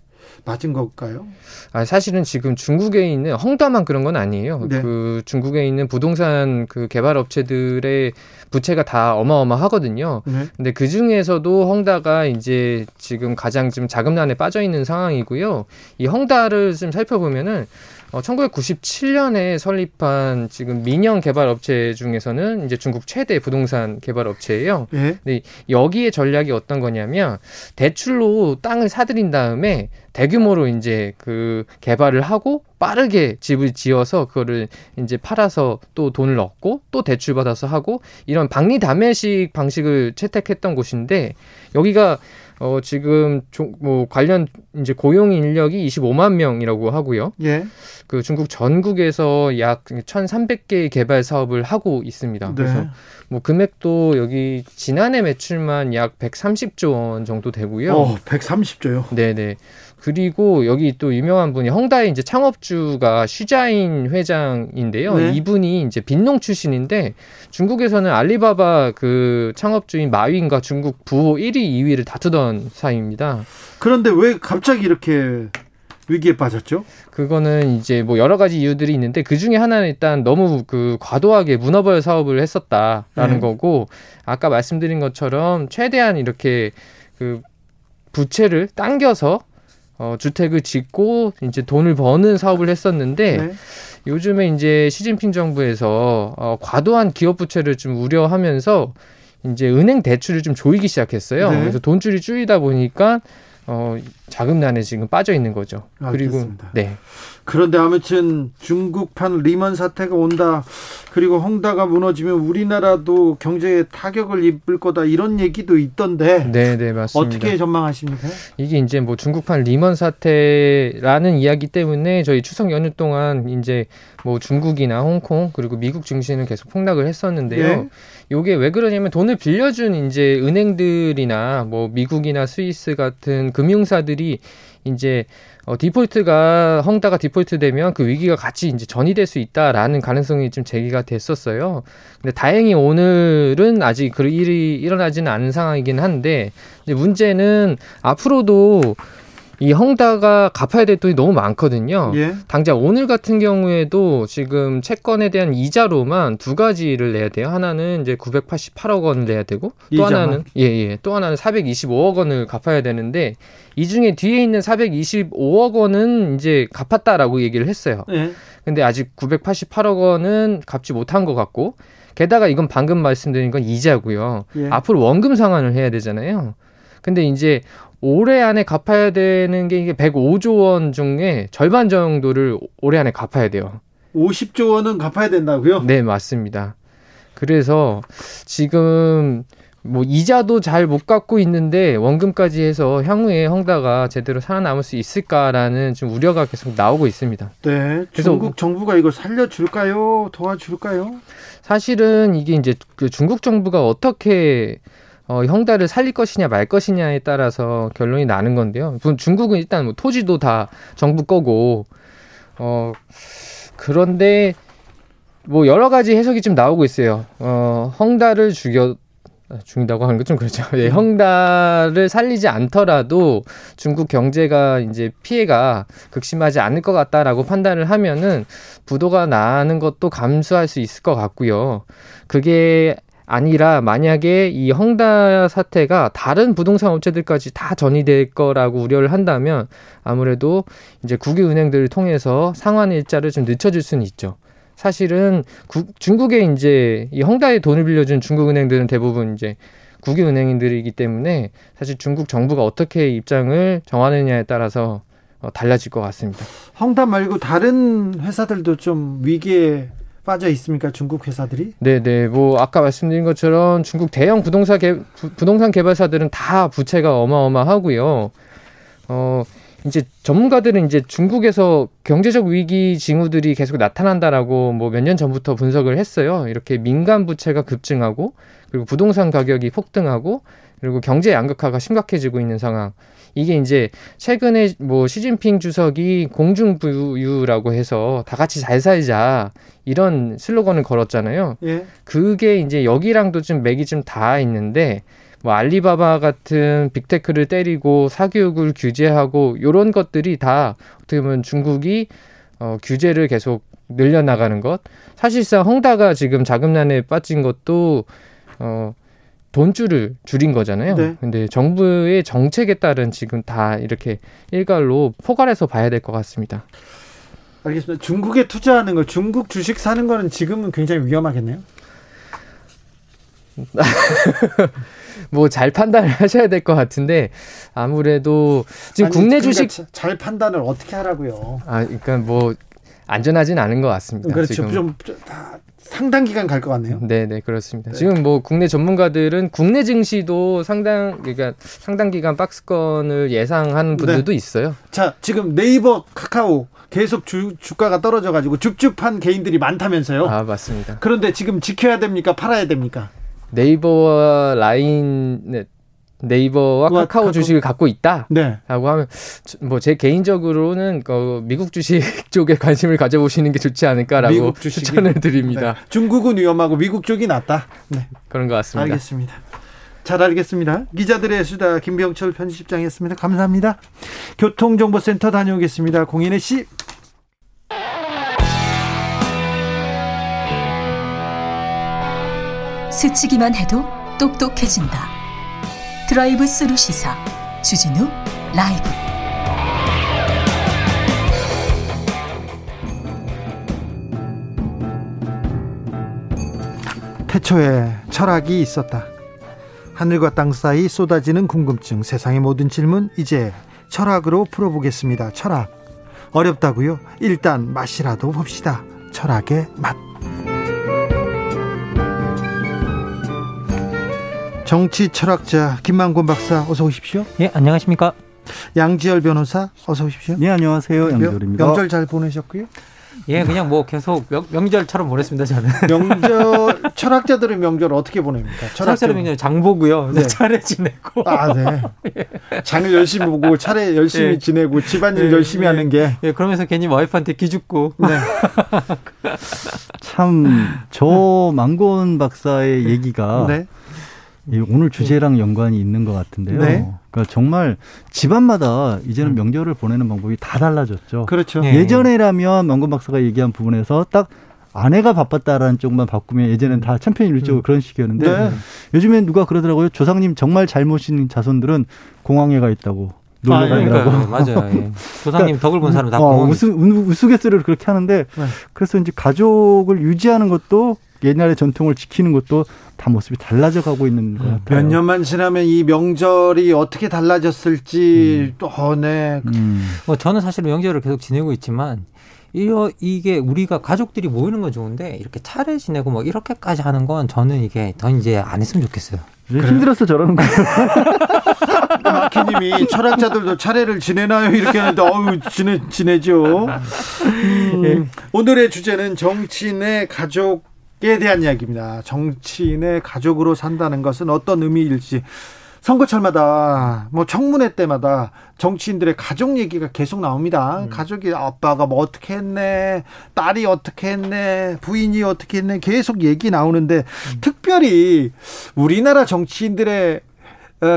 맞은 걸까요? 아, 사실은 지금 중국에 있는 헝다만 그런 건 아니에요. 네. 그 중국에 있는 부동산 그 개발 업체들의 부채가 다 어마어마하거든요. 네. 근데 그 중에서도 헝다가 이제 지금 가장 좀 자금난에 빠져 있는 상황이고요. 이 헝다를 좀 살펴보면은 어, 1997년에 설립한 지금 민영 개발 업체 중에서는 이제 중국 최대 부동산 개발 업체예요. 예? 근데 여기에 전략이 어떤 거냐면 대출로 땅을 사들인 다음에 대규모로 이제 그 개발을 하고 빠르게 집을 지어서 그거를 이제 팔아서 또 돈을 얻고 또 대출 받아서 하고 이런 박리담회식 방식을 채택했던 곳인데 여기가 어, 지금 조, 뭐 관련 이제 고용 인력이 25만 명이라고 하고요. 예. 그 중국 전국에서 약 1,300개의 개발 사업을 하고 있습니다. 네. 그래서 뭐 금액도 여기 지난해 매출만 약 130조 원 정도 되고요. 어, 130조요? 네 네. 그리고 여기 또 유명한 분이 헝다의 이제 창업주가 슈자인 회장인데요. 네. 이분이 이제 빈농 출신인데 중국에서는 알리바바 그 창업주인 마윈과 중국 부호 1위, 2위를 다투던 사이입니다. 그런데 왜 갑자기 이렇게 위기에 빠졌죠? 그거는 이제 뭐 여러 가지 이유들이 있는데 그 중에 하나는 일단 너무 그 과도하게 문어벌 사업을 했었다라는 네. 거고 아까 말씀드린 것처럼 최대한 이렇게 그 부채를 당겨서 어, 주택을 짓고 이제 돈을 버는 사업을 했었는데 네. 요즘에 이제 시진핑 정부에서 어, 과도한 기업 부채를 좀 우려하면서 이제 은행 대출을 좀 조이기 시작했어요. 네. 그래서 돈줄이 줄이다 보니까 어, 자금난에 지금 빠져 있는 거죠. 알겠습니다. 그리고 네. 그런데 아무튼 중국판 리먼 사태가 온다. 그리고 헝다가 무너지면 우리나라도 경제에 타격을 입을 거다 이런 얘기도 있던데. 네, 네, 맞습니다. 어떻게 전망하십니까? 이게 이제 뭐 중국판 리먼 사태라는 이야기 때문에 저희 추석 연휴 동안 이제 뭐 중국이나 홍콩 그리고 미국 증시는 계속 폭락을 했었는데요. 네. 요게 왜 그러냐면 돈을 빌려준 이제 은행들이나 뭐 미국이나 스위스 같은 금융사들이 이제 어, 디폴트가 헝다가 디폴트 되면 그 위기가 같이 이제 전이될 수 있다라는 가능성이 좀 제기가 됐었어요. 근데 다행히 오늘은 아직 그 일이 일어나지는 않은 상황이긴 한데 이제 문제는 앞으로도 이 헝다가 갚아야 될 돈이 너무 많거든요. 예. 당장 오늘 같은 경우에도 지금 채권에 대한 이자로만 두 가지를 내야 돼요. 하나는 이제 988억 원을 내야 되고 또 이자만? 하나는 예예. 예. 또 하나는 425억 원을 갚아야 되는데 이 중에 뒤에 있는 425억 원은 이제 갚았다라고 얘기를 했어요. 예. 근데 아직 988억 원은 갚지 못한 것 같고 게다가 이건 방금 말씀드린 건 이자고요. 예. 앞으로 원금 상환을 해야 되잖아요. 근데 이제 올해 안에 갚아야 되는 게 이게 105조 원 중에 절반 정도를 올해 안에 갚아야 돼요. 50조 원은 갚아야 된다고요? 네, 맞습니다. 그래서 지금 뭐 이자도 잘 못 갚고 있는데 원금까지 해서 향후에 헝다가 제대로 살아남을 수 있을까라는 좀 우려가 계속 나오고 있습니다. 네. 중국 정부가 이걸 살려줄까요? 도와줄까요? 사실은 이게 이제 그 중국 정부가 어떻게 어, 형달을 살릴 것이냐 말 것이냐에 따라서 결론이 나는 건데요. 중국은 일단 뭐 토지도 다 정부 거고, 어, 그런데 뭐 여러 가지 해석이 좀 나오고 있어요. 어, 헝다를 죽여, 아, 죽인다고 하는 건좀 그렇죠. 예, 헝다를 살리지 않더라도 중국 경제가 이제 피해가 극심하지 않을 것 같다라고 판단을 하면은 부도가 나는 것도 감수할 수 있을 것 같고요. 그게 아니라 만약에 이 헝다 사태가 다른 부동산 업체들까지 다 전이될 거라고 우려를 한다면 아무래도 이제 국유 은행들을 통해서 상환 일자를 좀 늦춰줄 수는 있죠. 사실은 구, 중국에 이제 이 헝다에 돈을 빌려준 중국 은행들은 대부분 이제 국유 은행인들이기 때문에 사실 중국 정부가 어떻게 입장을 정하느냐에 따라서 어, 달라질 것 같습니다. 헝다 말고 다른 회사들도 좀 위기에 빠져 있습니까? 중국 회사들이? 네, 네. 뭐 아까 말씀드린 것처럼 중국 대형 부동산 개, 부동산 개발사들은 다 부채가 어마어마하고요. 어, 이제 전문가들은 이제 중국에서 경제적 위기 징후들이 계속 나타난다라고 뭐 몇 년 전부터 분석을 했어요. 이렇게 민간 부채가 급증하고 그리고 부동산 가격이 폭등하고 그리고 경제 양극화가 심각해지고 있는 상황. 이게 이제 최근에 뭐 시진핑 주석이 공중부유라고 해서 다 같이 잘 살자 이런 슬로건을 걸었잖아요. 예. 그게 이제 여기랑도 좀 맥이 좀 닿아 있는데 뭐 알리바바 같은 빅테크를 때리고 사교육을 규제하고 요런 것들이 다 어떻게 보면 중국이 어, 규제를 계속 늘려나가는 것. 사실상 헝다가 지금 자금난에 빠진 것도 어, 돈줄을 줄인 거잖아요. 네. 근데 정부의 정책에 따른 지금 다 이렇게 일괄로 포괄해서 봐야 될 것 같습니다. 알겠습니다. 중국에 투자하는 거, 중국 주식 사는 거는 지금은 굉장히 위험하겠네요. 뭐 잘 판단을 하셔야 될 것 같은데 아무래도 지금 아니, 국내 그러니까 주식 잘 판단을 어떻게 하라고요? 아, 그러니까 뭐 안전하진 않은 것 같습니다. 그렇죠. 지금. 좀 다, 상당 기간 갈 것 같네요. 네, 네, 그렇습니다. 네. 지금 뭐 국내 전문가들은 국내 증시도 상당 그러니까 상당 기간 박스권을 예상하는 네. 분들도 네. 있어요. 자, 지금 네이버, 카카오 계속 주, 주가가 떨어져 가지고 줍줍한 개인들이 많다면서요? 아, 맞습니다. 그런데 지금 지켜야 됩니까? 팔아야 됩니까? 네이버와 라인 네, 네이버와 카카오, 카카오, 주식을 갖고 있다라고 네. 하면 뭐 제 개인적으로는 그 미국 주식 쪽에 관심을 가져보시는 게 좋지 않을까라고 추천을 드립니다. 네. 중국은 위험하고 미국 쪽이 낫다. 네. 그런 것 같습니다. 알겠습니다. 잘 알겠습니다. 기자들의 수다 김병철 편집장이었습니다. 감사합니다. 교통정보센터 다녀오겠습니다. 공인혜 씨. 스치기만 해도 똑똑해진다. 드라이브 스루 시사 주진우 라이브 태초에 철학이 있었다. 하늘과 땅 사이 쏟아지는 궁금증, 세상의 모든 질문 이제 철학으로 풀어보겠습니다. 철학 어렵다고요? 일단 맛이라도 봅시다. 철학의 맛. 정치 철학자 김만곤 박사 어서 오십시오. 예, 안녕하십니까? 양지열 변호사 어서 오십시오. 네, 안녕하세요. 양지열입니다. 명절 잘 보내셨고요. 예, 그냥 뭐 계속 명, 절처럼 보냈습니다, 저는. 명절 철학자들의 명절 어떻게 보냅니까? 철학자들 명절 장 보고요. 네. 차례 지내고. 아, 네. 장을 열심히 보고 차례 열심히 예. 지내고 집안일 예, 열심히 예. 하는 게. 예, 그러면서 괜히 와이프한테 기죽고. 네. 참 저 망곤 박사의 얘기가 네. 오늘 주제랑 연관이 있는 것 같은데요. 네. 그러니까 정말 집안마다 이제는 음. 명절을 보내는 방법이 다 달라졌죠. 그렇죠. 네. 예전에라면 명건 박사가 얘기한 부분에서 딱 아내가 바빴다라는 쪽만 바꾸면 예전엔 다 천편일률적으로 음. 그런 식이었는데 네. 요즘엔 누가 그러더라고요. 조상님 정말 잘 모신 자손들은 공항에 가 있다고. 놀러 아, 가느라고. 그 맞아요. 예. 조상님 그러니까, 덕을 본 사람 다 어, 우스, 우스갯소리를 그렇게 하는데 네. 그래서 이제 가족을 유지하는 것도 옛날의 전통을 지키는 것도 다 모습이 달라져 가고 있는 것 같아요. 몇 년만 지나면 이 명절이 어떻게 달라졌을지 음. 또 어, 네. 음. 뭐 저는 사실 명절을 계속 지내고 있지만 이거 이게 우리가 가족들이 모이는 건 좋은데 이렇게 차례 지내고 뭐 이렇게까지 하는 건 저는 이게 더 이제 안 했으면 좋겠어요. 힘들어서 저러는 거예요. 마키님이 철학자들도 차례를 지내나요? 이렇게 하는데 어우 지내 지내죠. 음, 예. 오늘의 주제는 정치인의 가족 에 대한 이야기입니다. 정치인의 가족으로 산다는 것은 어떤 의미일지 선거철마다 뭐 청문회 때마다 정치인들의 가족 얘기가 계속 나옵니다. 음. 가족이 아빠가 뭐 어떻게 했네, 딸이 어떻게 했네, 부인이 어떻게 했네 계속 얘기 나오는데 음. 특별히 우리나라 정치인들의 어,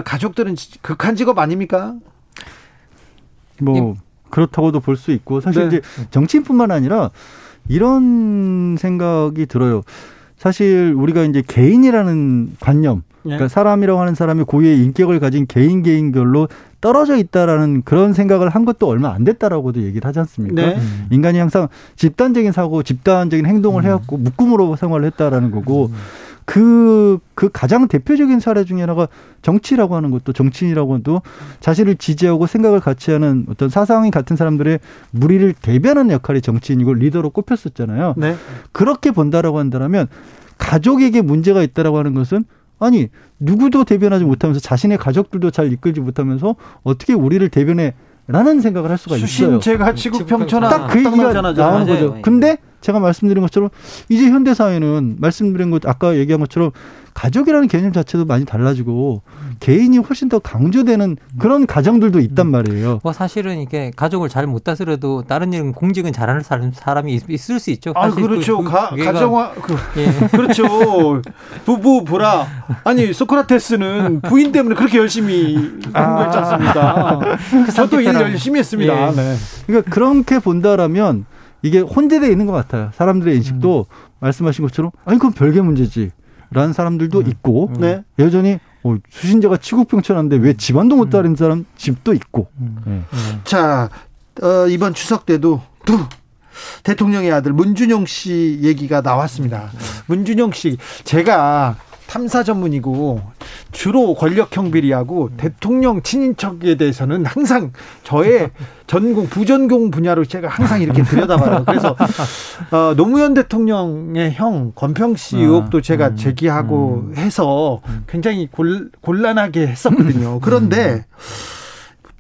가족들은 극한 직업 아닙니까? 뭐 그렇다고도 볼 수 있고 사실 네. 이제 정치인뿐만 아니라 이런 생각이 들어요. 사실 우리가 이제 개인이라는 관념, 예. 그러니까 사람이라고 하는 사람이 고유의 인격을 가진 개인 개인별로 떨어져 있다라는 그런 생각을 한 것도 얼마 안 됐다라고도 얘기를 하지 않습니까? 네. 인간이 항상 집단적인 사고, 집단적인 행동을 음. 해왔고 묶음으로 생활을 했다라는 거고 음. 그, 그 가장 대표적인 사례 중에 하나가 정치라고 하는 것도 정치인이라고 해도 자신을 지지하고 생각을 같이 하는 어떤 사상이 같은 사람들의 무리를 대변하는 역할이 정치인이고 리더로 꼽혔었잖아요. 네. 그렇게 본다라고 한다면 가족에게 문제가 있다라고 하는 것은 아니 누구도 대변하지 못하면서 자신의 가족들도 잘 이끌지 못하면서 어떻게 우리를 대변해 라는 생각을 할 수가 있어요. 제가 지구평천하 딱그 얘기가 나오는 거죠. 근데 제가 말씀드린 것처럼 이제 현대 사회는 말씀드린 것 아까 얘기한 것처럼 가족이라는 개념 자체도 많이 달라지고 개인이 훨씬 더 강조되는 그런 가정들도 있단 말이에요. 뭐 사실은 이게 가족을 잘 못 다스려도 다른 일 공직은 잘하는 사람이 있을 수 있죠. 아 그렇죠. 그, 가, 가정화 그, 예. 그렇죠. 부부 불화 아니 소크라테스는 부인 때문에 그렇게 열심히 공부했지 않습니까? 아, 저도 일 열심히 했습니다. 예. 네. 그러니까 그렇게 본다라면 이게 혼재되어 있는 것 같아요. 사람들의 인식도 음. 말씀하신 것처럼 아니 그건 별개 문제지. 라는 사람들도 음. 있고 음. 네. 여전히 어, 수신자가 치국병천한데 왜 집안도 못 다른 사람 집도 있고. 음. 네. 자 어, 이번 추석 때도 또 대통령의 아들 문준용 씨 얘기가 나왔습니다. 문준용 씨 제가 탐사 전문이고 주로 권력형 비리하고 음. 대통령 친인척에 대해서는 항상 저의 전공 부전공 분야로 제가 항상 이렇게 들여다봐요. 그래서 어, 노무현 대통령의 형 권평 씨 아, 의혹도 제가 음, 제기하고 음. 해서 굉장히 골, 곤란하게 했었거든요. 그런데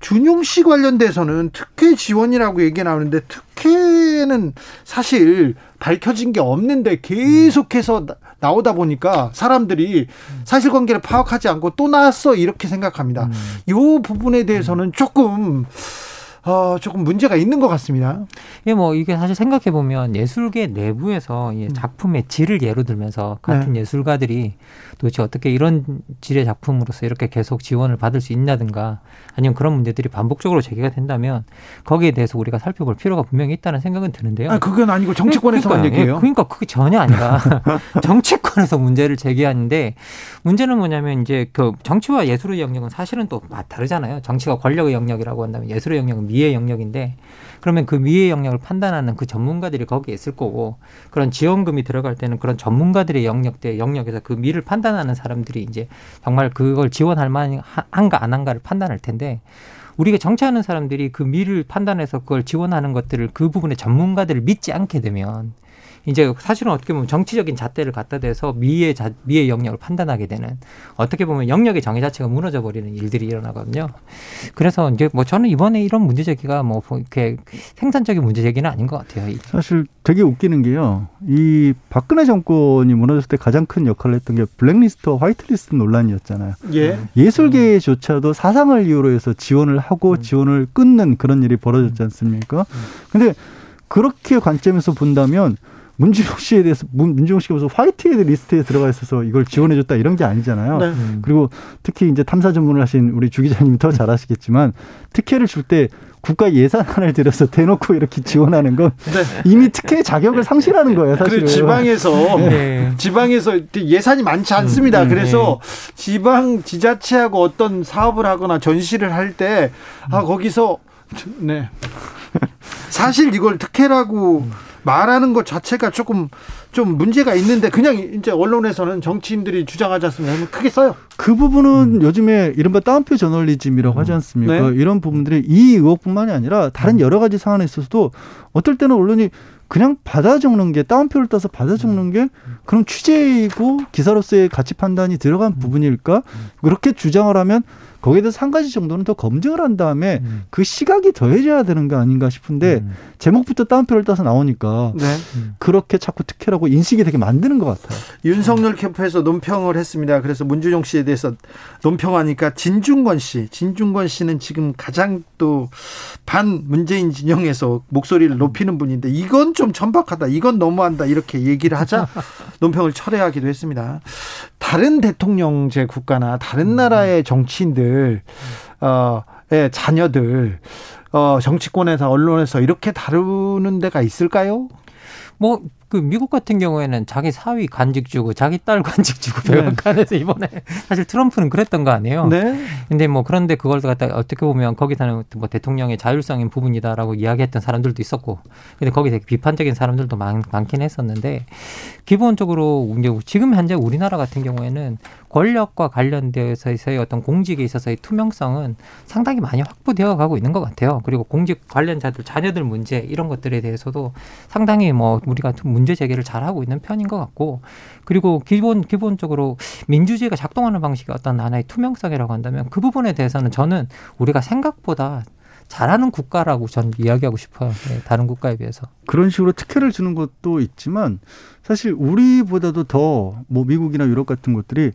준용 씨 관련돼서는 특혜 지원이라고 얘기 나오는데 특혜는 사실 밝혀진 게 없는데 계속해서 나오다 보니까 사람들이 사실관계를 파악하지 않고 또 나왔어 이렇게 생각합니다. 음. 이 부분에 대해서는 조금 어, 조금 문제가 있는 것 같습니다. 예, 뭐 이게 사실 생각해 보면 예술계 내부에서 이 음. 작품의 질을 예로 들면서 같은 네. 예술가들이 도대체 어떻게 이런 질의 작품으로서 이렇게 계속 지원을 받을 수 있냐든가 아니면 그런 문제들이 반복적으로 제기가 된다면 거기에 대해서 우리가 살펴볼 필요가 분명히 있다는 생각은 드는데요. 아, 그건 아니고 정치권에서만 그러니까, 얘기해요. 예, 그러니까 그게 전혀 아니라 정치권에서 문제를 제기하는데 문제는 뭐냐면 이제 그 정치와 예술의 영역은 사실은 또 다르잖아요. 정치가 권력의 영역이라고 한다면 예술의 영역은 미의 영역인데 그러면 그 미의 영역을 판단하는 그 전문가들이 거기에 있을 거고 그런 지원금이 들어갈 때는 그런 전문가들의 영역대 영역에서 그 미를 판단하는 사람들이 이제 정말 그걸 지원할 만한가 안 한가를 판단할 텐데 우리가 정치하는 사람들이 그 미를 판단해서 그걸 지원하는 것들을 그 부분의 전문가들을 믿지 않게 되면 이제 사실은 어떻게 보면 정치적인 잣대를 갖다 대서 미의 자, 미의 영역을 판단하게 되는 어떻게 보면 영역의 정의 자체가 무너져 버리는 일들이 일어나거든요. 그래서 이제 뭐 저는 이번에 이런 문제 제기가 뭐 이렇게 생산적인 문제 제기는 아닌 것 같아요. 사실 되게 웃기는 게요. 이 박근혜 정권이 무너졌을 때 가장 큰 역할을 했던 게 블랙리스트와 화이트리스트 논란이었잖아요. 예. 예술계조차도 사상을 이유로 해서 지원을 하고 음. 지원을 끊는 그런 일이 벌어졌지 않습니까? 음. 근데 그렇게 관점에서 본다면 문준용 씨에 대해서 문준용 씨가 무슨 화이트리스트에 들어가 있어서 이걸 지원해줬다 이런 게 아니잖아요. 네. 그리고 특히 이제 탐사 전문을 하신 우리 주 기자님이 더 잘 아시겠지만 특혜를 줄 때 국가 예산안을 들여서 대놓고 이렇게 지원하는 건 네. 이미 특혜 자격을 상실하는 거예요, 사실. 지방에서 네. 지방에서 예산이 많지 않습니다. 음, 음, 그래서 네. 지방 지자체하고 어떤 사업을 하거나 전시를 할 때 아 거기서 네 사실 이걸 특혜라고 음. 말하는 것 자체가 조금 좀 문제가 있는데 그냥 이제 언론에서는 정치인들이 주장하지 않습니까? 크게 써요. 그 부분은 음. 요즘에 이른바 따옴표 저널리즘이라고 음. 하지 않습니까? 네. 이런 부분들이 이 의혹뿐만이 아니라 다른 음. 여러 가지 사안에 있어서도 어떨 때는 언론이 그냥 받아 적는 게 따옴표를 따서 받아 적는 게 그럼 취재이고 기사로서의 가치 판단이 들어간 부분일까? 그렇게 주장을 하면 거기에 대해서 한 가지 정도는 더 검증을 한 다음에 음. 그 시각이 더해져야 되는 거 아닌가 싶은데 음. 제목부터 따옴표를 따서 나오니까 네. 그렇게 자꾸 특혜라고 인식이 되게 만드는 것 같아요. 윤석열 캠프에서 논평을 했습니다. 그래서 문준용 씨에 대해서 논평하니까 진중권 씨, 진중권 씨는 지금 가장 또 반 문재인 진영에서 목소리를 높이는 분인데 이건 좀 천박하다, 이건 너무한다 이렇게 얘기를 하자 논평을 철회하기도 했습니다. 다른 대통령제 국가나 다른 음. 나라의 정치인들 어 의 자녀들 어 정치권에서 언론에서 이렇게 다루는 데가 있을까요? 뭐 그 미국 같은 경우에는 자기 사위 간직 주고 자기 딸 간직 주고 백악관에서 네. 이번에 사실 트럼프는 그랬던 거 아니에요. 네. 근데 뭐 그런데 그걸 갖다 어떻게 보면 거기서는 뭐 대통령의 자율성인 부분이다라고 이야기했던 사람들도 있었고, 근데 거기 되게 비판적인 사람들도 많, 많긴 했었는데 기본적으로 지금 현재 우리나라 같은 경우에는 권력과 관련되어서의 어떤 공직에 있어서의 투명성은 상당히 많이 확보되어 가고 있는 것 같아요. 그리고 공직 관련자들 자녀들 문제 이런 것들에 대해서도 상당히 뭐 우리가 문제 제기를 잘 하고 있는 편인 것 같고 그리고 기본 기본적으로 민주주의가 작동하는 방식이 어떤 하나의 투명성이라고 한다면 그 부분에 대해서는 저는 우리가 생각보다 잘하는 국가라고 전 이야기하고 싶어요. 네, 다른 국가에 비해서. 그런 식으로 특혜를 주는 것도 있지만 사실 우리보다도 더 뭐 미국이나 유럽 같은 곳들이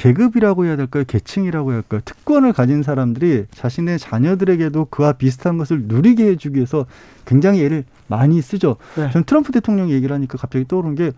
계급이라고 해야 될까요? 계층이라고 해야 할까요? 특권을 가진 사람들이 자신의 자녀들에게도 그와 비슷한 것을 누리게 해주기 위해서 굉장히 애를 많이 쓰죠. 네. 전 트럼프 대통령 얘기를 하니까 갑자기 떠오른 게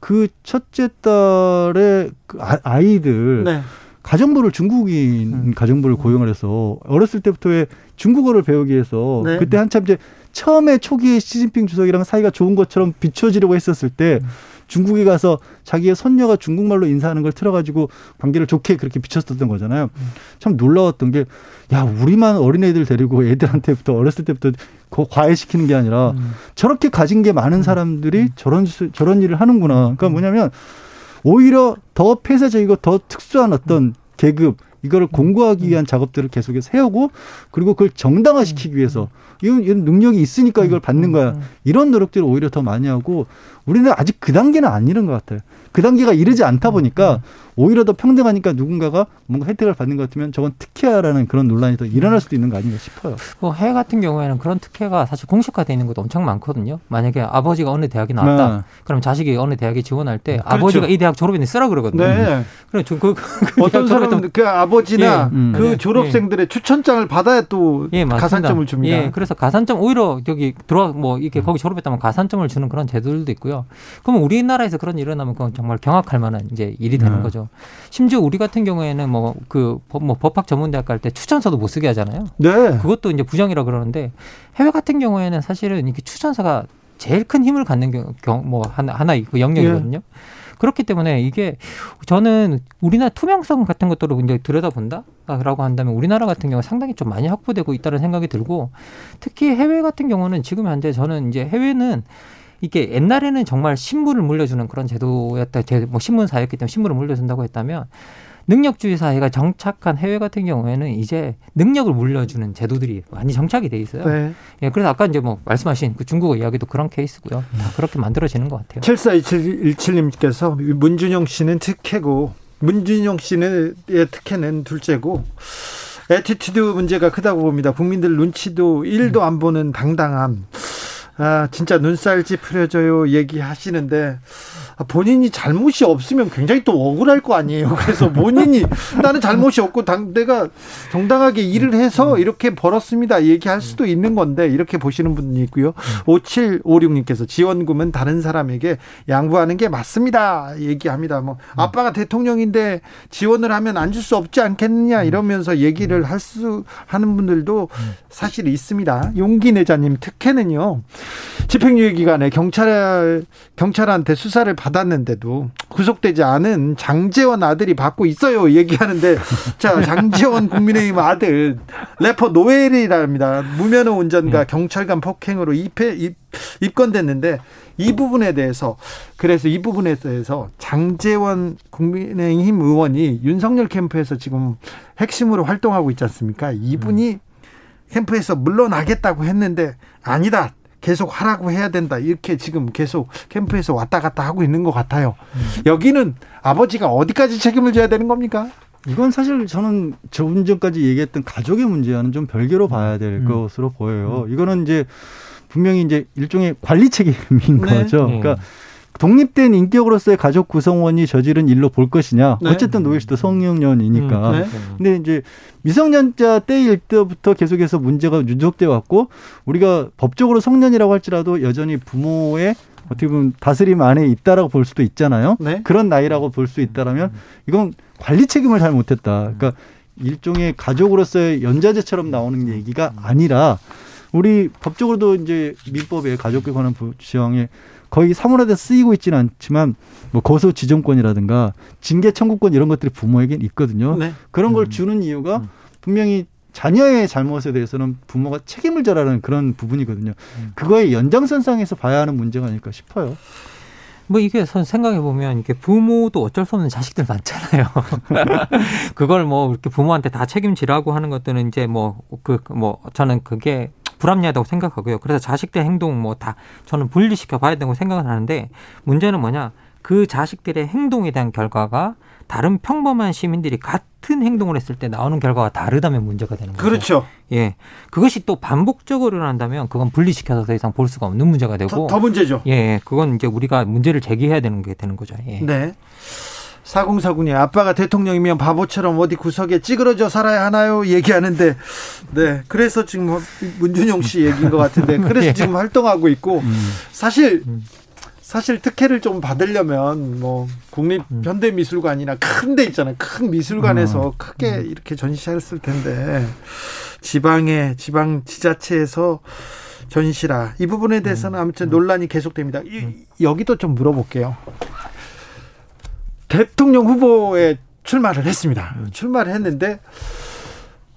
그 첫째 딸의 그 아, 아이들 네. 가정부를 중국인 음. 가정부를 고용을 해서 어렸을 때부터의 중국어를 배우기 위해서 네. 그때 한참 이제 처음에 초기에 시진핑 주석이랑 사이가 좋은 것처럼 비춰지려고 했었을 때 음. 중국에 가서 자기의 손녀가 중국말로 인사하는 걸 틀어가지고 관계를 좋게 그렇게 비쳤었던 거잖아요. 참 놀라웠던 게, 야, 우리만 어린애들 데리고 애들한테부터 어렸을 때부터 과외시키는 게 아니라 음. 저렇게 가진 게 많은 사람들이 음. 저런, 저런 일을 하는구나. 그러니까 뭐냐면 오히려 더 폐쇄적이고 더 특수한 어떤 계급 이거를 공고하기 위한 작업들을 계속해서 해오고 그리고 그걸 정당화시키기 위해서 이런, 이런 능력이 있으니까 이걸 받는 거야. 이런 노력들을 오히려 더 많이 하고 우리는 아직 그 단계는 안 이른 것 같아요. 그 단계가 이르지 않다 보니까 오히려 더 평등하니까 누군가가 뭔가 혜택을 받는 것 같으면 저건 특혜라는 그런 논란이 더 일어날 수도 있는 거 아닌가 싶어요. 뭐 해외 같은 경우에는 그런 특혜가 사실 공식화되어 있는 것도 엄청 많거든요. 만약에 아버지가 어느 대학에 나왔다. 네. 그럼 자식이 어느 대학에 지원할 때 그렇죠. 아버지가 이 대학 졸업인데 쓰라 그러거든요. 네. 그래 그, 그, 그 어떤 사람은 그 아버지나 예. 그 네. 졸업생들의 예. 추천장을 받아야 또 예, 가산점을 줍니다. 예, 그래서 가산점 오히려 여기 들어와 뭐 이렇게 거기 졸업했다면 가산점을 주는 그런 제도들도 있고요. 그러면 우리나라에서 그런 일이 일어나면 그건 정말 경악할 만한 이제 일이 되는 네. 심지어 우리 같은 경우에는 뭐그뭐 법학 전문대학 갈 때 추천서도 못 쓰게 하잖아요. 네. 그것도 이제 부정이라 그러는데 해외 같은 경우에는 사실은 이렇게 추천서가 제일 큰 힘을 갖는 경, 뭐 하나 하나 그 영역이거든요. 네. 그렇기 때문에 이게 저는 우리나라 투명성 같은 것들을 이제 들여다본다라고 한다면 우리나라 같은 경우 상당히 좀 많이 확보되고 있다는 생각이 들고 특히 해외 같은 경우는 지금 현재 저는 이제 해외는 이게 옛날에는 정말 신분을 물려주는 그런 제도였다. 뭐 신문사였기 때문에 신분을 물려준다고 했다면 능력주의 사회가 정착한 해외 같은 경우에는 이제 능력을 물려주는 제도들이 많이 정착이 돼 있어요. 네. 예, 그래서 아까 이제 뭐 말씀하신 그 중국어 이야기도 그런 케이스고요. 다 그렇게 만들어지는 것 같아요. 7417님께서 문준용 씨는 특혜고 문준용 씨는 의 특혜는 둘째고 attitude 문제가 크다고 봅니다. 국민들 눈치도 1도 안 보는 당당함. 아, 진짜 눈살 찌푸려져요 얘기하시는데 본인이 잘못이 없으면 굉장히 또 억울할 거 아니에요. 그래서 본인이 나는 잘못이 없고 당, 내가 정당하게 일을 해서 이렇게 벌었습니다. 얘기할 수도 있는 건데 이렇게 보시는 분이 있고요. 5756님께서 지원금은 다른 사람에게 양보하는 게 맞습니다. 얘기합니다. 뭐 아빠가 대통령인데 지원을 하면 안 줄 수 없지 않겠느냐 이러면서 얘기를 할 수 하는 분들도 사실 있습니다. 용기 내자님 특혜는요. 집행유예 기간에 경찰 경찰한테 수사를 받 았는데도 구속되지 않은 장재원 아들이 받고 있어요. 얘기하는데 자 장재원 국민의힘 아들 래퍼 노엘이랍니다. 무면허 운전과 네. 경찰관 폭행으로 입회 입, 입건됐는데 이 부분에 대해서 그래서 이 부분에 대해서 장재원 국민의힘 의원이 윤석열 캠프에서 지금 핵심으로 활동하고 있지 않습니까? 이분이 음. 캠프에서 물러나겠다고 했는데 아니다. 계속 하라고 해야 된다. 이렇게 지금 계속 캠프에서 왔다 갔다 하고 있는 것 같아요. 음. 여기는 아버지가 어디까지 책임을 져야 되는 겁니까? 이건 사실 저는 조금 전까지 얘기했던 가족의 문제와는 좀 별개로 봐야 될 음. 것으로 보여요. 음. 이거는 이제 분명히 이제 일종의 관리 책임인 네. 거죠. 네. 그러니까 독립된 인격으로서의 가족 구성원이 저지른 일로 볼 것이냐. 네. 어쨌든 노예 씨도 성년이니까. 음, 네. 근데 이제 미성년자 때일 때부터 계속해서 문제가 누적돼 왔고 우리가 법적으로 성년이라고 할지라도 여전히 부모의 어떻게 보면 다스림 안에 있다라고 볼 수도 있잖아요. 네. 그런 나이라고 볼 수 있다라면 이건 관리 책임을 잘 못했다. 그러니까 일종의 가족으로서의 연자제처럼 나오는 얘기가 아니라 우리 법적으로도 이제 민법에 가족에 관한 지형에 거의 사물화돼 쓰이고 있지는 않지만 뭐 거소 지정권이라든가 징계 청구권 이런 것들이 부모에겐 있거든요. 네. 그런 걸 음. 주는 이유가 음. 분명히 자녀의 잘못에 대해서는 부모가 책임을 져라는 그런 부분이거든요. 음. 그거의 연장선상에서 봐야 하는 문제가 아닐까 싶어요. 뭐 이게 생각해 보면 이게 부모도 어쩔 수 없는 자식들 많잖아요. 그걸 뭐 이렇게 부모한테 다 책임지라고 하는 것들은 이제 뭐 그뭐 그, 뭐 저는 그게 불합리하다고 생각하고요. 그래서 자식 들 행동 뭐 다 저는 분리시켜 봐야 된다고 생각을 하는데 문제는 뭐냐 그 자식들의 행동에 대한 결과가 다른 평범한 시민들이 같은 행동을 했을 때 나오는 결과가 다르다면 문제가 되는 거죠. 그렇죠. 예. 그것이 또 반복적으로 일어난다면 그건 분리시켜서 더 이상 볼 수가 없는 문제가 되고 더, 더 문제죠. 예. 그건 이제 우리가 문제를 제기해야 되는 게 되는 거죠. 예. 네. 사공사군이 아빠가 대통령이면 바보처럼 어디 구석에 찌그러져 살아야 하나요? 얘기하는데, 네. 그래서 지금 문준용 씨 얘기인 것 같은데, 그래서 예. 지금 활동하고 있고, 음. 사실, 사실 특혜를 좀 받으려면 뭐 국립 음. 현대 미술관이나 큰 데 있잖아요. 큰 미술관에서 음. 크게 이렇게 전시했을 텐데 지방의 지방 지자체에서 전시라 이 부분에 대해서는 아무튼 논란이 계속됩니다. 이, 여기도 좀 물어볼게요. 대통령 후보에 출마를 했습니다. 음. 출마를 했는데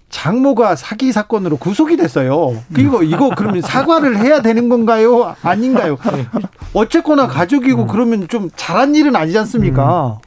장모가 사기 사건으로 구속이 됐어요. 그리고 이거 그러면 사과를 해야 되는 건가요? 아닌가요? 어쨌거나 가족이고 그러면 좀 잘한 일은 아니지 않습니까?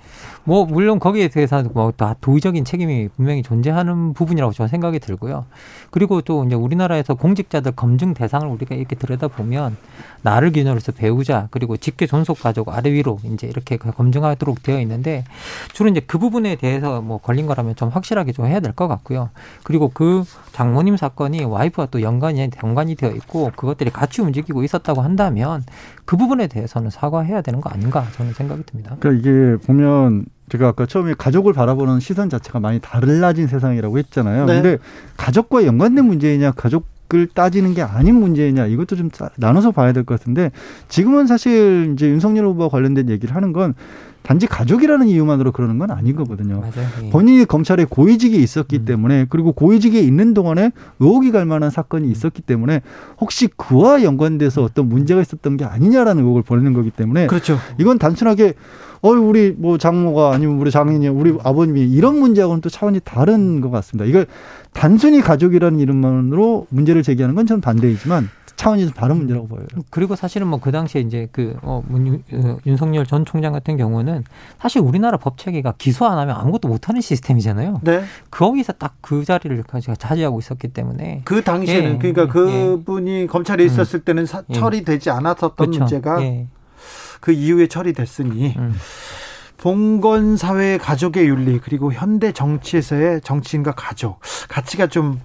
음. 뭐 물론 거기에 대해서 뭐다 도의적인 책임이 분명히 존재하는 부분이라고 저는 생각이 들고요. 그리고 또 이제 우리나라에서 공직자들 검증 대상을 우리가 이렇게 들여다 보면 나를 기준으로 해서 배우자 그리고 직계 존속 가족 아래 위로 이제 이렇게 검증하도록 되어 있는데 주로 이제 그 부분에 대해서 뭐 걸린 거라면 좀 확실하게 좀 해야 될 것 같고요. 그리고 그 장모님 사건이 와이프와 또 연관이 연관이 되어 있고 그것들이 같이 움직이고 있었다고 한다면 그 부분에 대해서는 사과해야 되는 거 아닌가 저는 생각이 듭니다. 그러니까 이게 보면 제가 아까 처음에 가족을 바라보는 시선 자체가 많이 달라진 세상이라고 했잖아요. 네. 근데 가족과 연관된 문제이냐 가족 을 따지는 게 아닌 문제이냐 이것도 좀 나눠서 봐야 될 것 같은데 지금은 사실 이제 윤석열 후보와 관련된 얘기를 하는 건 단지 가족이라는 이유만으로 그러는 건 아닌 거거든요. 맞아요. 예. 본인이 검찰에 고위직에 있었기 음. 때문에 그리고 고위직에 있는 동안에 의혹이 갈 만한 사건이 있었기 때문에 혹시 그와 연관돼서 어떤 문제가 있었던 게 아니냐라는 의혹을 보내는 거기 때문에 그렇죠. 이건 단순하게 어 우리 뭐 장모가 아니면 우리 장인이 우리 아버님이 이런 문제하고는 또 차원이 다른 것 같습니다. 이걸 단순히 가족이라는 이름만으로 문제를 제기하는 건 저는 반대이지만 차원이 좀 다른 문제라고 보여요. 그리고 사실은 뭐 그 당시에 이제 그 어, 어, 윤석열 전 총장 같은 경우는 사실 우리나라 법 체계가 기소 안 하면 아무것도 못 하는 시스템이잖아요. 네. 거기서 딱 그 자리를 제가 차지하고 있었기 때문에 그 당시에는 예, 그러니까 예. 그분이 예. 검찰에 있었을 음. 때는 사, 예. 처리되지 않았었던 그렇죠. 문제가 예. 그 이후에 처리됐으니 음. 봉건 사회의 가족의 윤리 그리고 현대 정치에서의 정치인과 가족 가치가 좀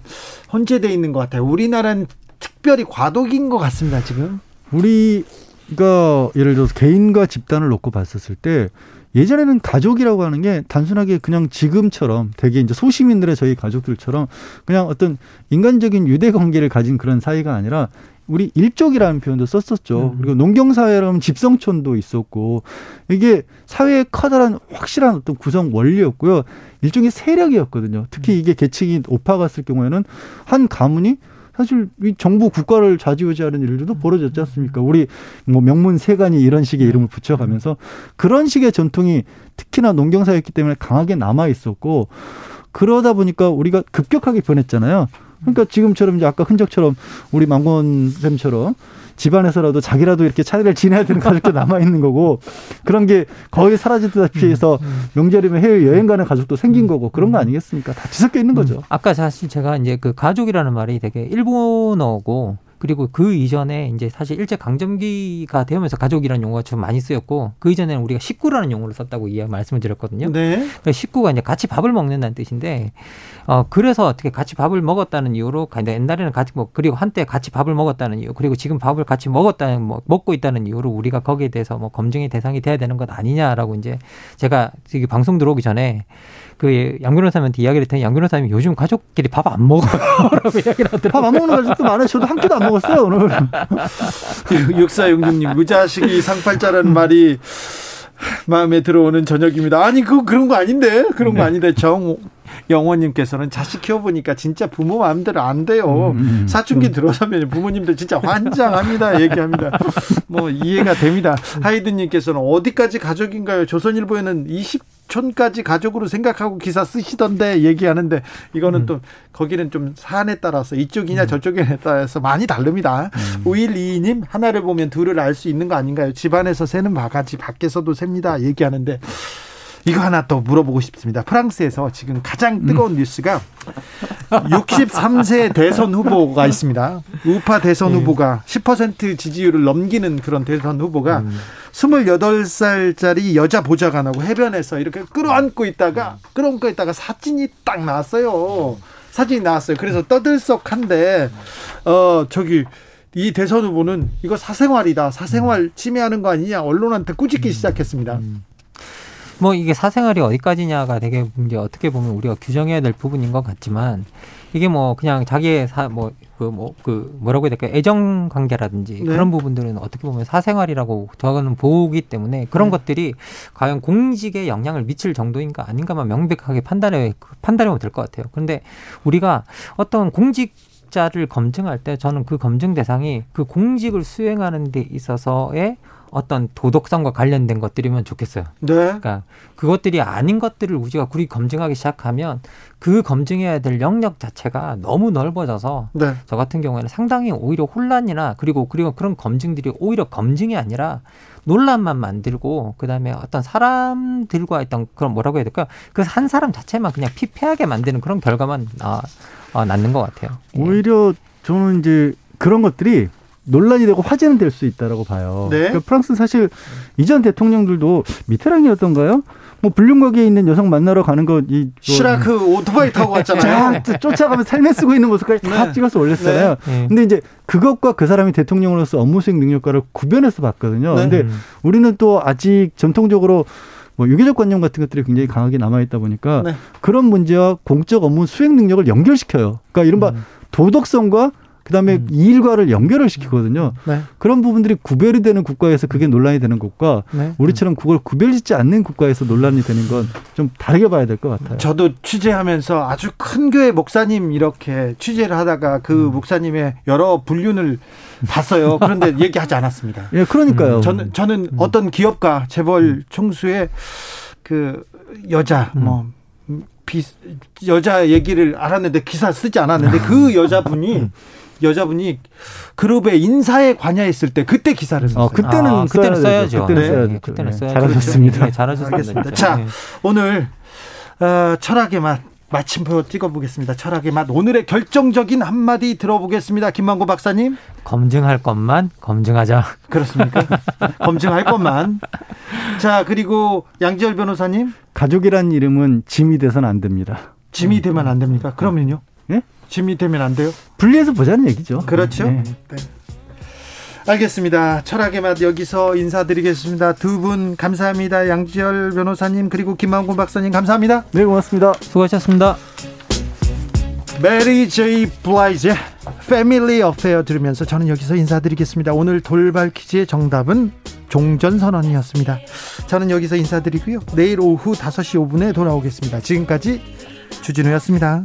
혼재돼 있는 것 같아요. 우리나라는 특별히 과도기인 것 같습니다. 지금 우리가 예를 들어서 개인과 집단을 놓고 봤었을 때 예전에는 가족이라고 하는 게 단순하게 그냥 지금처럼 되게 이제 소시민들의 저희 가족들처럼 그냥 어떤 인간적인 유대 관계를 가진 그런 사이가 아니라 우리 일족이라는 표현도 썼었죠. 음. 그리고 농경사회라면 집성촌도 있었고 이게 사회의 커다란 확실한 어떤 구성 원리였고요. 일종의 세력이었거든요. 특히 음. 이게 계층이 오파갔을 경우에는 한 가문이 사실 이 정부 국가를 좌지우지하는 일들도 음. 벌어졌지 않습니까? 우리 뭐 명문 세간이 이런 식의 음. 이름을 붙여가면서 그런 식의 전통이 특히나 농경사였기 때문에 강하게 남아 있었고 그러다 보니까 우리가 급격하게 변했잖아요. 그러니까 지금처럼 이제 아까 흔적처럼 우리 망건 쌤처럼 집안에서라도 자기라도 이렇게 차례를 지내야 되는 가족도 남아 있는 거고 그런 게 거의 사라지다시피 해서 음, 음. 명절이면 해외 여행 가는 가족도 생긴 음, 거고 그런 거 아니겠습니까? 다 뒤섞여 있는 거죠. 아까 사실 제가 이제 그 가족이라는 말이 되게 일본어고 그리고 그 이전에 이제 사실 일제 강점기가 되면서 가족이라는 용어가 좀 많이 쓰였고 그 이전에는 우리가 식구라는 용어를 썼다고 이해 말씀을 드렸거든요. 네. 그러니까 식구가 이제 같이 밥을 먹는다는 뜻인데 어 그래서 어떻게 같이 밥을 먹었다는 이유로 옛날에는 같이 뭐 그리고 한때 같이 밥을 먹었다는 이유 그리고 지금 밥을 같이 먹었다는 뭐 먹고 있다는 이유로 우리가 거기에 대해서 뭐 검증의 대상이 돼야 되는 것 아니냐라고 이제 제가 방송 들어오기 전에 그 양변호사님한테 이야기를 했더니 양변호사님이 요즘 가족끼리 밥 안 먹어요라고 이야기를 하더라고요. 밥 안 먹는 가족도 많아요. 저도 한 끼도 안 먹었어요 오늘. 육사용님님 무자식이 상팔자라는 말이 마음에 들어오는 저녁입니다. 아니 그 그런 거 아닌데 그런 거 네. 아닌데 정 영원님께서는 자식 키워보니까 진짜 부모 마음대로 안 돼요. 음, 음, 음. 사춘기 들어서면 부모님들 진짜 환장합니다. 얘기합니다. 뭐 이해가 됩니다. 하이든님께서는 어디까지 가족인가요? 조선일보에는 20 촌까지 가족으로 생각하고 기사 쓰시던데 얘기하는데 이거는 음. 또 거기는 좀 사안에 따라서 이쪽이냐 음. 저쪽이냐에 따라서 많이 다릅니다. 음. 5122님 하나를 보면 둘을 알 수 있는 거 아닌가요? 집안에서 새는 바가지 밖에서도 셉니다. 얘기하는데 이거 하나 또 물어보고 싶습니다. 프랑스에서 지금 가장 뜨거운 음. 뉴스가 63세 대선 후보가 있습니다. 우파 대선 네. 후보가 10% 지지율을 넘기는 그런 대선 후보가 음. 28살짜리 여자 보좌관하고 해변에서 이렇게 끌어안고 있다가 끌어안고 있다가 사진이 딱 나왔어요. 사진이 나왔어요. 그래서 떠들썩한데 어 저기 이 대선 후보는 이거 사생활이다. 사생활 침해하는 거 아니냐. 언론한테 꾸짖기 시작했습니다. 음. 뭐 이게 사생활이 어디까지냐가 되게 이제 어떻게 보면 우리가 규정해야 될 부분인 것 같지만 이게 뭐 그냥 자기의 사뭐그뭐그 뭐라고 해야 될까 애정 관계라든지 네. 그런 부분들은 어떻게 보면 사생활이라고 저거는 보기 때문에 그런 네. 것들이 과연 공직에 영향을 미칠 정도인가 아닌가만 명백하게 판단해 판단하면 될 것 같아요. 그런데 우리가 어떤 공직 자를 검증할 때 저는 그 검증 대상이 그 공직을 수행하는 데 있어서의 어떤 도덕성과 관련된 것들이면 좋겠어요. 네. 그러니까 그것들이 아닌 것들을 우리가 우리 검증하기 시작하면 그 검증해야 될 영역 자체가 너무 넓어져서 네. 저 같은 경우에는 상당히 오히려 혼란이나 그리고 그리고 그런 검증들이 오히려 검증이 아니라 논란만 만들고 그다음에 어떤 사람들과 있던 그런 뭐라고 해야 될까 그 한 사람 자체만 그냥 피폐하게 만드는 그런 결과만 아, 아, 낳는 것 같아요. 예. 오히려 저는 이제 그런 것들이 논란이 되고 화제는 될 수 있다라고 봐요. 네. 그러니까 프랑스 사실 이전 대통령들도 미테랑이었던가요? 뭐 불륜거기에 있는 여성 만나러 가는 거이 시라크 오토바이 타고 갔잖아요. 쫓아가면 삶에 쓰고 있는 모습까지 다 네. 찍어서 올렸잖아요. 네. 근데 이제 그것과 그 사람이 대통령으로서 업무 수행 능력과를 구별해서 봤거든요. 네. 근데 우리는 또 아직 전통적으로 뭐 유교적 관념 같은 것들이 굉장히 강하게 남아 있다 보니까 네. 그런 문제와 공적 업무 수행 능력을 연결시켜요. 그러니까 이른바 음. 도덕성과 그다음에 음. 이 일과를 연결을 시키거든요. 네. 그런 부분들이 구별이 되는 국가에서 그게 논란이 되는 것과 네. 우리처럼 그걸 구별짓지 않는 국가에서 논란이 되는 건 좀 다르게 봐야 될 것 같아요. 저도 취재하면서 아주 큰 교회 목사님 이렇게 취재를 하다가 그 음. 목사님의 여러 불륜을 봤어요. 그런데 얘기하지 않았습니다. 예, 그러니까요. 음. 저는 저는 음. 어떤 기업가 재벌 음. 총수의 그 여자 뭐 비, 여자 얘기를 알았는데 기사 쓰지 않았는데 그 여자분이 여자분이 그룹의 인사에 관여했을 때 그때 기사를 썼어요. 어, 그때는 아, 그때는 써야죠. 그때는 네. 써야죠. 그때는 써야죠. 잘하셨습니다. 네, 잘하셨습니다. 자, 네. 오늘 어, 철학의 맛 마침표 찍어보겠습니다. 철학의 맛 오늘의 결정적인 한마디 들어보겠습니다. 김만고 박사님. 검증할 것만 검증하자. 그렇습니까? 검증할 것만. 자 그리고 양지열 변호사님. 가족이란 이름은 짐이 돼서는 안 됩니다. 짐이 되면 안 됩니까? 그러면요? 예? 짐이 되면 안 돼요? 분리해서 보자는 얘기죠. 그렇죠. 네. 네. 알겠습니다. 철학의 맛 여기서 인사드리겠습니다. 두 분 감사합니다. 양지열 변호사님 그리고 김만곤 박사님 감사합니다. 네 고맙습니다. 수고하셨습니다. 메리 제이 블라이즈의 Family Affair 들으면서 저는 여기서 인사드리겠습니다. 오늘 돌발 퀴즈의 정답은 종전선언이었습니다. 저는 여기서 인사드리고요. 내일 오후 5시 5분에 돌아오겠습니다. 지금까지 주진우였습니다.